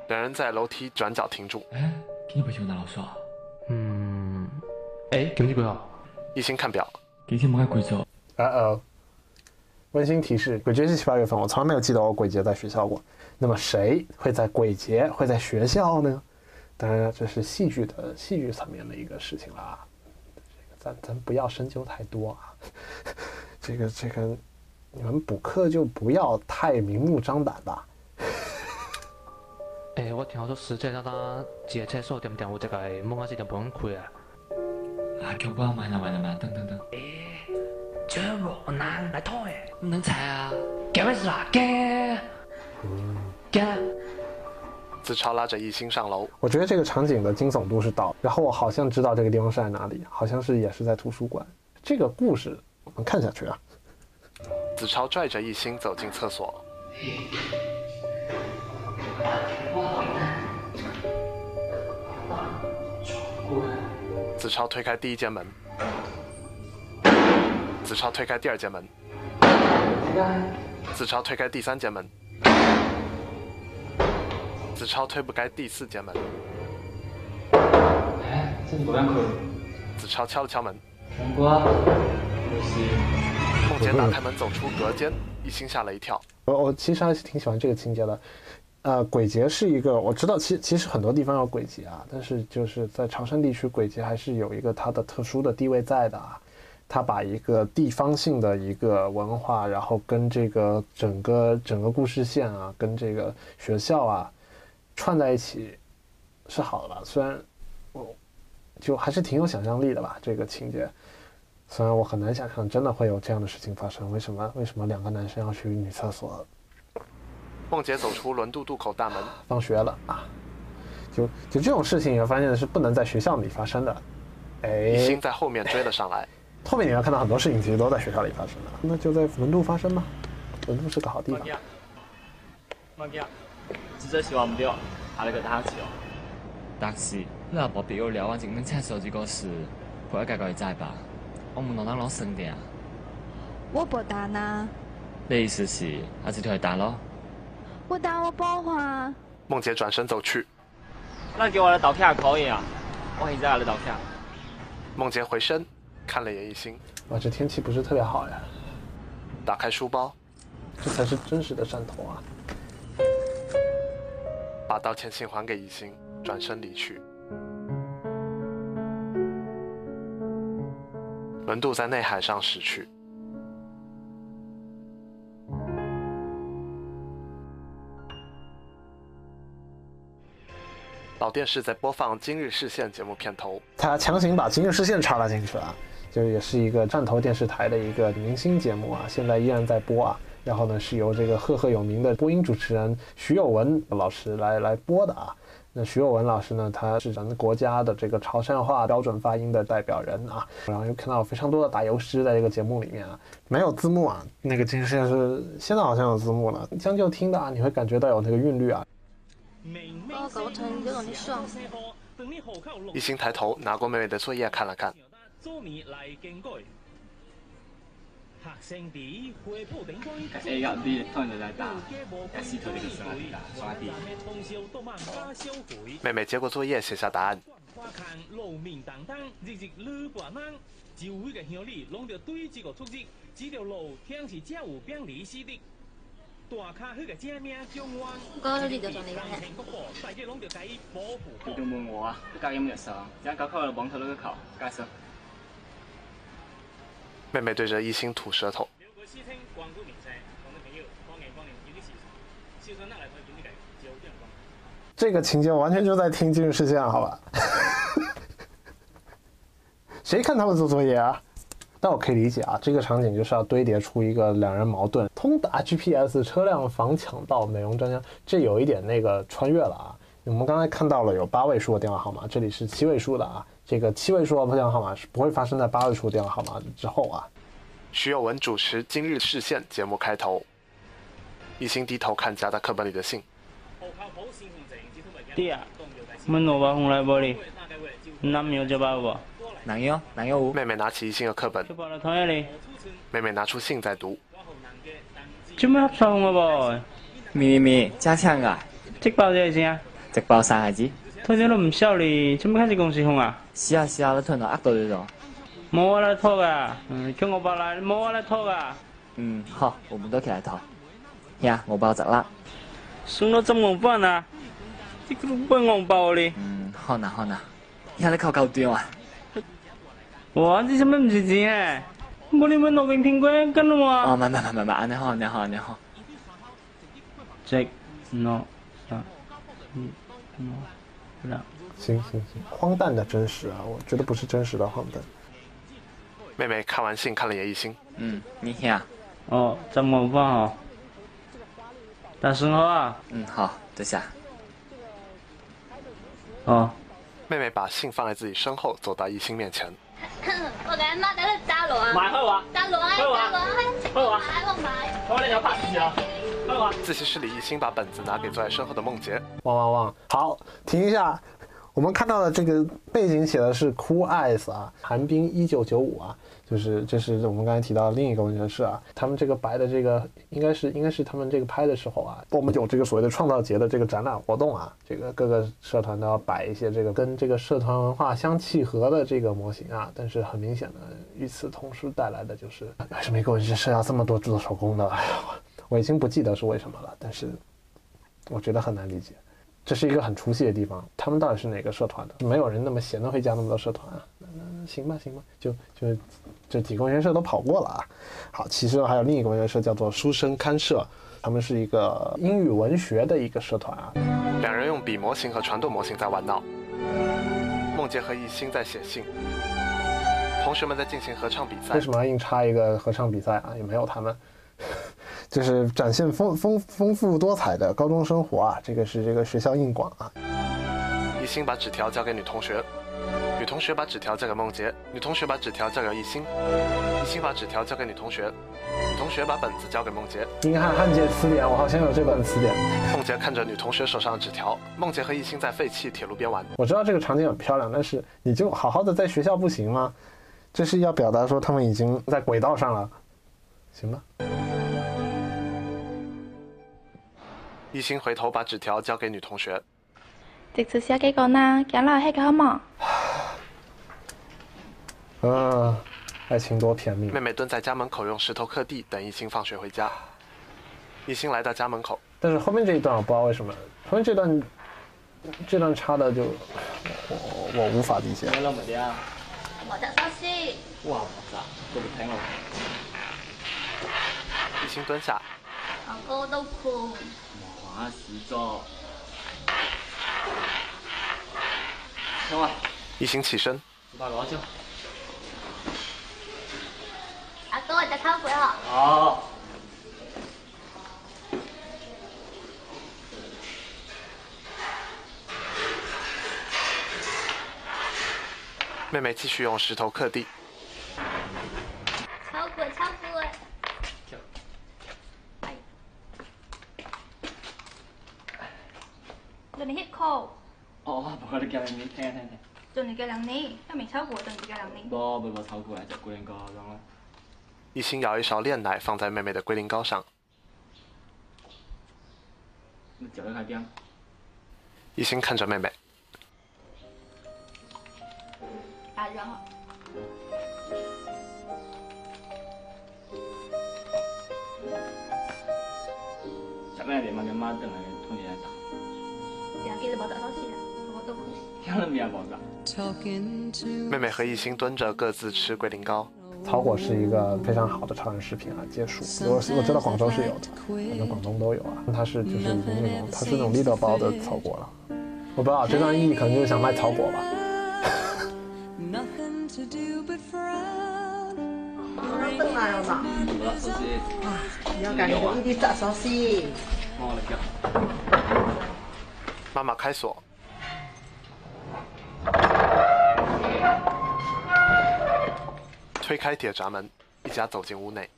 两人在楼梯转角停住。你不喜欢老师啊嗯哎，今天几号？一心看表，今天没开鬼走。呃呃，温馨提示：鬼节是七八月份，我从来没有记得我鬼节在学校过。那么谁会在鬼节会在学校呢？当然，这是戏剧的戏剧层面的一个事情啦。这个咱咱不要深究太多啊。这个这个，你们补课就不要太明目张胆吧。诶，我听好多时间让他借厕所点点，我这个某下时间崩溃啊！啊，叫我慢点慢点慢，等等等。诶，这个难来拖诶，能猜啊？干咩事啦？干干。子超拉着一心上楼，我觉得这个场景的惊悚度是到，然后我好像知道这个地方是在哪里，好像是也是在图书馆。这个故事我们看下去啊。子超拽着一心走进厕所。子超推开第一间门，子超推开第二间门，子超推开第三间门，子超推不开第四间门。哎，这是不让可子超敲了敲门。南瓜，梦洁打开门走出隔间，一心吓了一跳。我我其实还是挺喜欢这个情节的。呃，鬼节是一个我知道，其其实很多地方有鬼节啊，但是就是在潮汕地区，鬼节还是有一个它的特殊的地位在的啊。它把一个地方性的一个文化，然后跟这个整个整个故事线啊，跟这个学校啊串在一起，是好的吧？虽然我就还是挺有想象力的吧，这个情节。虽然我很难想象真的会有这样的事情发生，为什么？为什么两个男生要去女厕所？梦姐走出轮渡渡口大门，放学了啊！就就这种事情，你会发现是不能在学校里发生的。哎，一心在后面追了上来。后面你要看到很多事情，其实都在学校里发生的，那就在轮渡发生吧。轮渡是个好地方。梦洁，只这希望唔掉，下你个打字哦。打字，你阿婆俾我聊完整本厕所这个事，回家改改吧。我冇能当老省点啊。我不打呢。你意思是，还是退打咯？我打我包话。梦洁转身走去。那给我的道歉可以啊，我现在来道歉。梦洁回身看了眼一心。哇，这天气不是特别好呀。打开书包，这才是真实的汕头啊。把道歉信还给一心，转身离去。轮渡在内海上驶去。老电视在播放《今日视线》节目片头，他强行把《今日视线》插了进去啊，就也是一个汕头电视台的一个明星节目啊，现在依然在播啊。然后呢，是由这个赫赫有名的播音主持人徐有文老师来来播的啊。那徐有文老师呢，他是咱们国家的这个潮汕话标准发音的代表人啊。然后又看到非常多的打油诗在这个节目里面啊，没有字幕啊。那个《今日视线》是现在好像有字幕了，将就听的啊，你会感觉到有那个韵律啊。一心抬头拿过妹妹的作业看了看。妹妹接过作业写下答案。大卡迄个正名叫我。我你就从你讲你都问我啊，你家有没有事啊？今高考了，蒙头那个考，干什？妹妹对着一心吐舌头。这个情节完全就在听今日事件，好吧？谁看他们做作业啊？但我可以理解啊，这个场景就是要堆叠出一个两人矛盾，通达 GPS 车辆防抢盗，美容专家，这有一点那个穿越了啊。我们刚才看到了有八位数的电话号码，这里是七位数的啊，这个七位数的电话号码是不会发生在八位数电话号码之后啊。徐有文主持《今日视线》节目开头，一心低头看夹在课本里的信。爹，问我话红来玻璃，男有就包不？男优，男优舞。妹妹拿起一心的课本，妹妹拿出信在读。做咩合唱嘅噃？咪咪咪，加强啊！直爆咗先啊！直爆三下子。拖咗都唔收你，做咩开始公司控啊？是啊是啊，你拖到呃到你咗。冇啊，你拖噶，嗯，叫我包啦，冇啊，你拖噶。嗯，好，我们都起来拖。呀，我包值啦。送到浸黃翻啊！即個幫我包你。嗯，好呐好呐，呀你扣夠短啊！哇，你做咩唔值錢啊？我哋咪攞永天龜跟咯嘛。哦，唔係唔係唔係唔係，你好你好你好。值喏啊嗯喏兩。行行行，荒诞的真实啊！我觉得不是真实的荒诞。妹妹看完信，看了眼一心。嗯，你呀。哦，怎么办哦。大声好啊！嗯，好，等下。哦。妹妹把信放在自己身后，走到一心面前。我嘅阿媽喺度揸路啊！買開話。揸路啊！揸路啊！開話。買我買。我哋有拍字啊！自习室里，一心把本子拿给坐在身后的梦洁。汪汪汪！好，停一下。我们看到的这个背景写的是 Cool Eyes 啊，寒冰一九九五啊。就是这是我们刚才提到另一个工程师啊，他们这个白的这个应该是应该是他们这个拍的时候啊，我们有这个所谓的创造节的这个展览活动啊，这个各个社团都要摆一些这个跟这个社团文化相契合的这个模型啊，但是很明显的与此同时带来的就是为什么一个工程师要这么多做手工的？哎呀，我已经不记得是为什么了，但是我觉得很难理解，这是一个很出戏的地方。他们到底是哪个社团的？没有人那么闲的会加那么多社团啊。那行吧行吧，就就。这几个文学社都跑过了啊。好，其实还有另一个文学社叫做书生刊社，他们是一个英语文学的一个社团啊。两人用笔模型和传动模型在玩闹。梦洁和艺兴在写信。同学们在进行合唱比赛。为什么要硬插一个合唱比赛啊？也没有他们，就是展现丰丰丰富多彩的高中生活啊。这个是这个学校硬广啊。一心把纸条交给女同学。女同学把纸条交给梦洁，女同学把纸条交给一心，一心把纸条交给女同学，女同学把本子交给梦洁。英汉汉界词典，我好像有这本词典。梦洁看着女同学手上的纸条，梦洁和一心在废弃铁路边玩。我知道这个场景很漂亮，但是你就好好的在学校不行吗？这是要表达说他们已经在轨道上了，行吧？一心回头把纸条交给女同学。直接写几个呢？讲落去个好冇？嗯，爱情多甜蜜。妹妹蹲在家门口用石头刻地，等一心放学回家。一心来到家门口，但是后面这一段我不知道为什么，后面这段这段插的就我我无法理解。我得寿司。哇，咋都唔聽我。一心蹲下。我都困。哇，死咗。行啊。一行起身。阿哥，你偷鬼哦。好。妹妹继续用石头刻地。超鬼，超鬼。做你 hit call。哦，不過你叫人哋聽聽聽。做你叫人哋，一未超過，做你叫人哋。不不不，超過就龜苓膏咁啦。一心舀一勺炼奶放在妹妹的龟苓膏上。搅一下边。一心看着妹妹。打热好。啥来的嘛？你妈等来同学打。两个都冇打到戏了，妹妹和一心蹲着，各自吃龟苓膏。草果是一个非常好的超人食品啊，解暑。我我知道广州是有的，反正广东都有啊。它是就是已经那种，它是那种立德包的草果了。我不知道这段意义可能就是想卖草果吧。等来了嘛？哇，要感觉一滴炸寿司。妈妈开锁。推开铁闸门，一家走进屋内。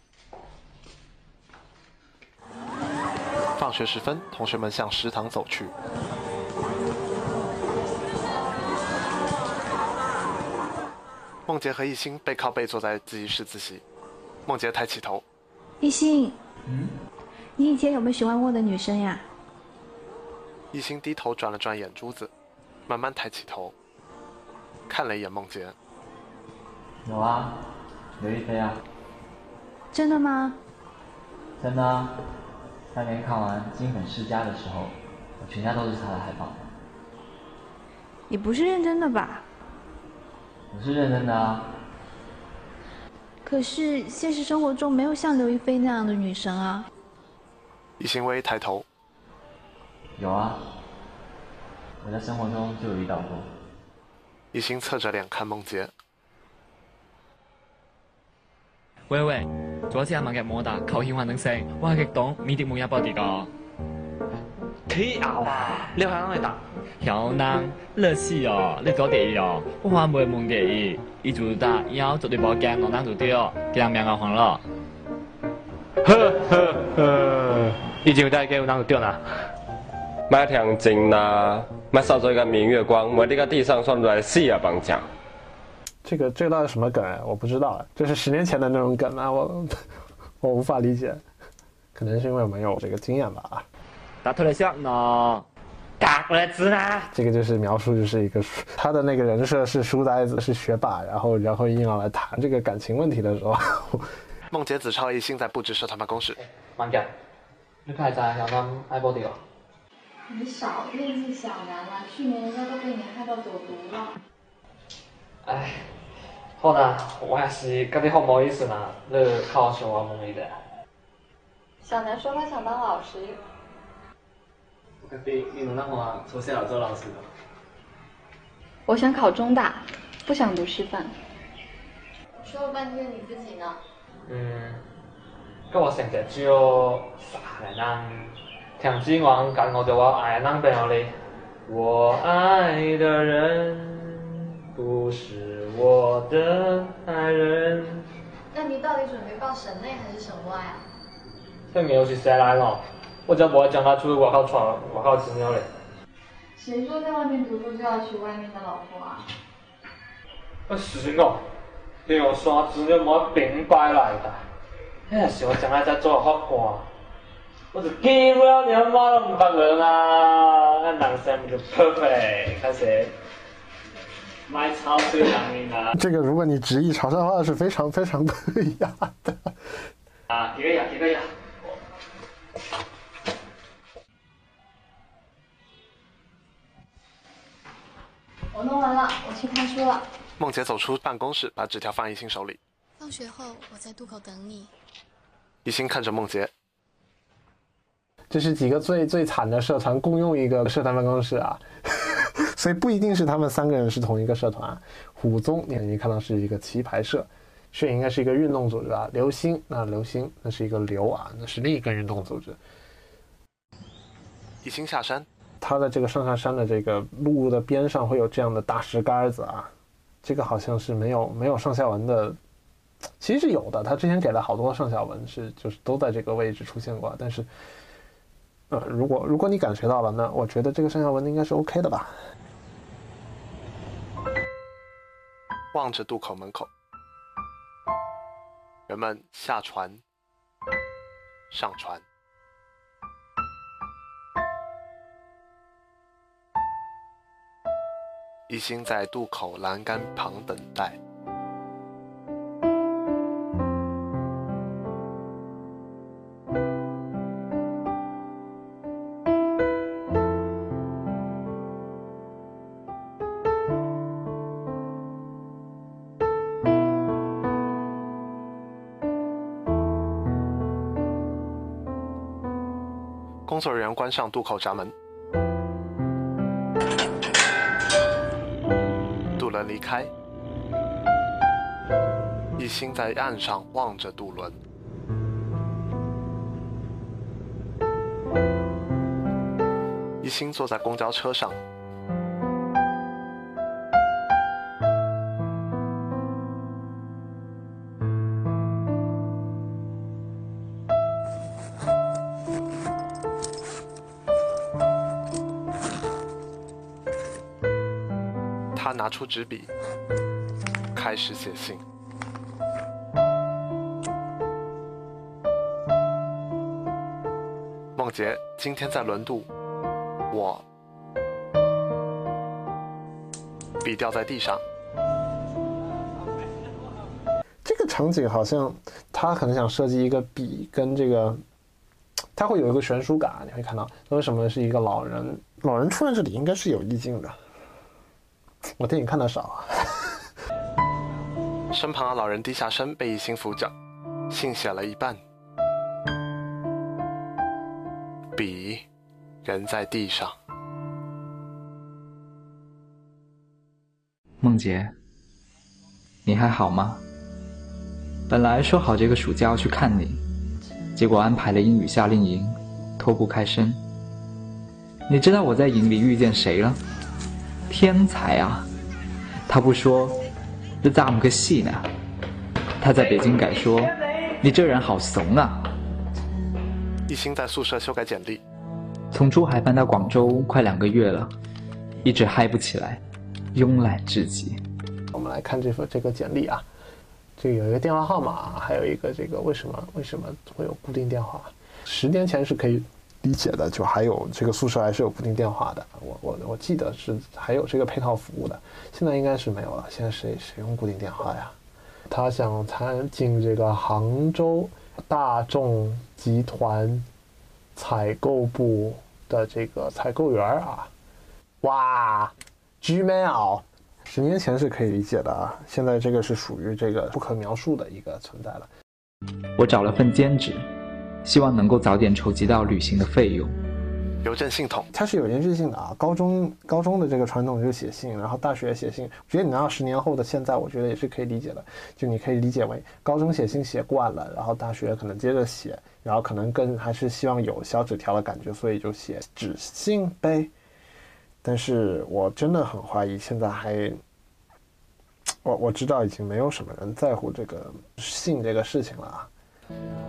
放学时分，同学们向食堂走去。梦洁和一心背靠背坐在自习室自习。梦洁抬起头，一心，嗯，你以前有没有喜欢过的女生呀？一心低头转了转眼珠子，慢慢抬起头，看了一眼梦洁。有啊，刘亦菲啊。真的吗？真的啊。当年看完《金粉世家》的时候，我全家都是她的海报。你不是认真的吧？我是认真的啊。可是现实生活中没有像刘亦菲那样的女神啊。易欣微抬头。有啊，我在生活中就有遇到过。一心侧着脸看梦洁。喂喂，昨次阿文嘅摩打求獻還等聲，我係激動，米迪冇一波跌個。企牛啊！你係啱去答？有能樂死哦！你做第一哦，我還沒夢第二，一做打以後做對波鏡，我當做第二，給人命我還了。呵呵呵，已經在給我當做第二啦。買條金啦，買少咗一個明月光，我这个地上算出來四啊棒獎。这个这个到底什么梗啊？我不知道啊，这是十年前的那种梗啊，我 我无法理解，可能是因为我没有这个经验吧啊。打特来像呢，打过来子呢。这个就是描述，就是一个他的那个人设是书呆子，是学霸，然后然后硬要来谈这个感情问题的时候。梦洁、子超一心在布置社团办公室。慢点，你看在想当爱波迪了。你少惦记小南了，去年人家都被你害到走读了。唉。好啦，我还是跟你好唔好意思啦，你考上我梦里的。小南说他想当老师。我你你弄那么从小做老师的？我想考中大，不想读师范。说了半天你自己呢？嗯，跟我成日只有傻人啦，听之王教我就话爱人朋友哩，我爱的人不是。我的爱人。那你到底准备报省内还是省外啊？这没有是谁来了？我真不会将他出去外靠闯，外靠资料嘞。谁说在外面读书就要娶外面的老婆啊？那是哦，你用啥资料冇平白来的？哎呀，是我将来再做好官，我是见不了你妈都唔得人啊！那男生就 perfect，看谁。买草最难听啊！这个如果你直译潮汕话是非常非常不一样的。啊，一个呀？一个呀？我弄完了，我去看书了。梦洁走出办公室，把纸条放一心手里。放学后，我在渡口等你。一心看着梦洁。这是几个最最惨的社团共用一个社团办公室啊！所以不一定是他们三个人是同一个社团。虎宗，你你看到是一个棋牌社，这应该是一个运动组织啊。流星，那流星那是一个流啊，那是另一个运动组织。一心下山，他的这个上下山的这个路的边上会有这样的大石杆子啊，这个好像是没有没有上下文的，其实是有的。他之前给了好多上下文，是就是都在这个位置出现过，但是，呃，如果如果你感觉到了，那我觉得这个上下文应该是 OK 的吧。望着渡口门口，人们下船、上船。一心在渡口栏杆旁等待。关上渡口闸门，渡轮离开，一心在岸上望着渡轮，一心坐在公交车上。纸笔，开始写信。梦洁今天在轮渡，我笔掉在地上。这个场景好像他可能想设计一个笔跟这个，他会有一个悬殊感，你会看到为什么是一个老人，老人出现这里应该是有意境的。我电影看的少啊。身旁的老人低下身，被一心扶着，信写了一半，笔仍在地上。梦洁，你还好吗？本来说好这个暑假要去看你，结果安排了英语夏令营，脱不开身。你知道我在营里遇见谁了？天才啊！他不说，这咋么个戏呢？他在北京改说，你这人好怂啊！一心在宿舍修改简历，从珠海搬到广州快两个月了，一直嗨不起来，慵懒至极。我们来看这份这个简历啊。这个有一个电话号码，还有一个这个为什么为什么会有固定电话？十年前是可以理解的，就还有这个宿舍还是有固定电话的。我我我记得是还有这个配套服务的，现在应该是没有了。现在谁谁用固定电话呀？他想参进这个杭州大众集团采购部的这个采购员啊！哇，Gmail。十年前是可以理解的啊，现在这个是属于这个不可描述的一个存在了。我找了份兼职，希望能够早点筹集到旅行的费用。邮政信筒，它是有延续性的啊。高中高中的这个传统就是写信，然后大学写信。我觉得你拿到十年后的现在，我觉得也是可以理解的。就你可以理解为高中写信写惯了，然后大学可能接着写，然后可能更还是希望有小纸条的感觉，所以就写纸信呗。但是我真的很怀疑，现在还，我我知道已经没有什么人在乎这个信这个事情了啊。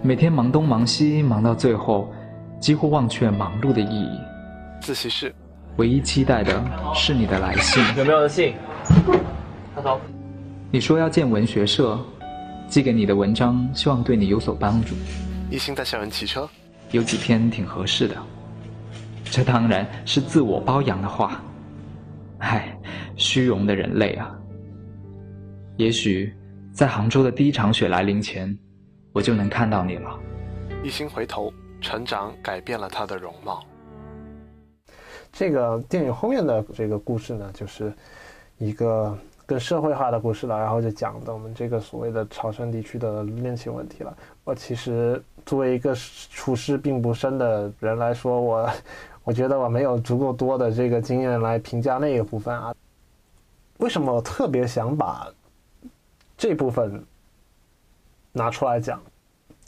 每天忙东忙西，忙到最后，几乎忘却忙碌的意义。自习室，唯一期待的是你的来信。有没有的信？他头。你说要建文学社，寄给你的文章，希望对你有所帮助。一心在校园骑车，有几篇挺合适的。这当然是自我包养的话，唉，虚荣的人类啊！也许在杭州的第一场雪来临前，我就能看到你了。一心回头，成长改变了他的容貌。这个电影后面的这个故事呢，就是一个更社会化的故事了，然后就讲的我们这个所谓的潮汕地区的恋情问题了。我其实作为一个处事并不深的人来说，我。我觉得我没有足够多的这个经验来评价那个部分啊。为什么我特别想把这部分拿出来讲？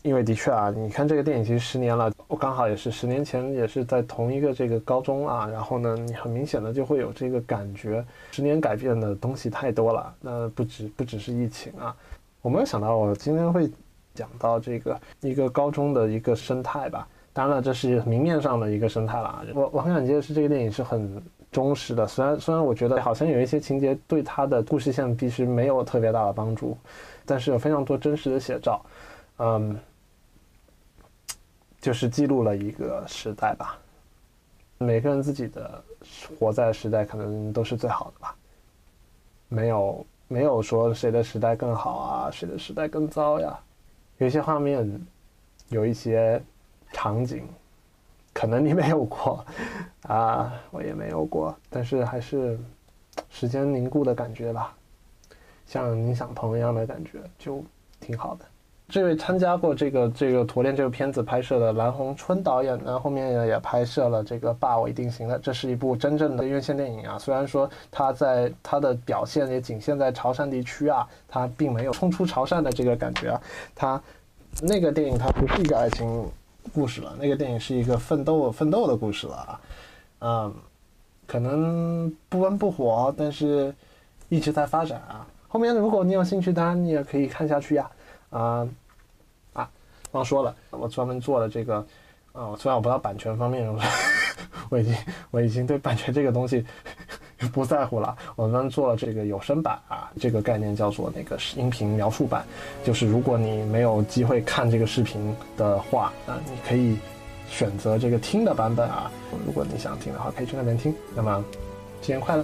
因为的确啊，你看这个电影其实十年了，我刚好也是十年前也是在同一个这个高中啊。然后呢，你很明显的就会有这个感觉，十年改变的东西太多了。那不止不只是疫情啊，我没有想到我今天会讲到这个一个高中的一个生态吧。当然了，这是明面上的一个生态了。我我很想接的是这个电影是很忠实的，虽然虽然我觉得好像有一些情节对他的故事线其实没有特别大的帮助，但是有非常多真实的写照，嗯，就是记录了一个时代吧。每个人自己的活在时代可能都是最好的吧，没有没有说谁的时代更好啊，谁的时代更糟呀。有一些画面，有一些。场景，可能你没有过，啊，我也没有过，但是还是时间凝固的感觉吧，像凝想棚一样的感觉，就挺好的。这位参加过这个这个《驼恋》这个片子拍摄的蓝红春导演呢，后面也拍摄了这个《霸我一定型的》，这是一部真正的院线电影啊。虽然说他在他的表现也仅限在潮汕地区啊，他并没有冲出潮汕的这个感觉啊。他那个电影它不是一个爱情。故事了，那个电影是一个奋斗奋斗的故事了啊，嗯，可能不温不火，但是一直在发展啊。后面如果你有兴趣，当然你也可以看下去呀。啊啊，忘说了，我专门做了这个，啊，虽然我不知道版权方面，我已经我已经对版权这个东西不在乎了。我们做了这个有声版啊，这个概念叫做那个音频描述版，就是如果你没有机会看这个视频的话，那你可以选择这个听的版本啊。如果你想听的话，可以去那边听。那么，新年快乐！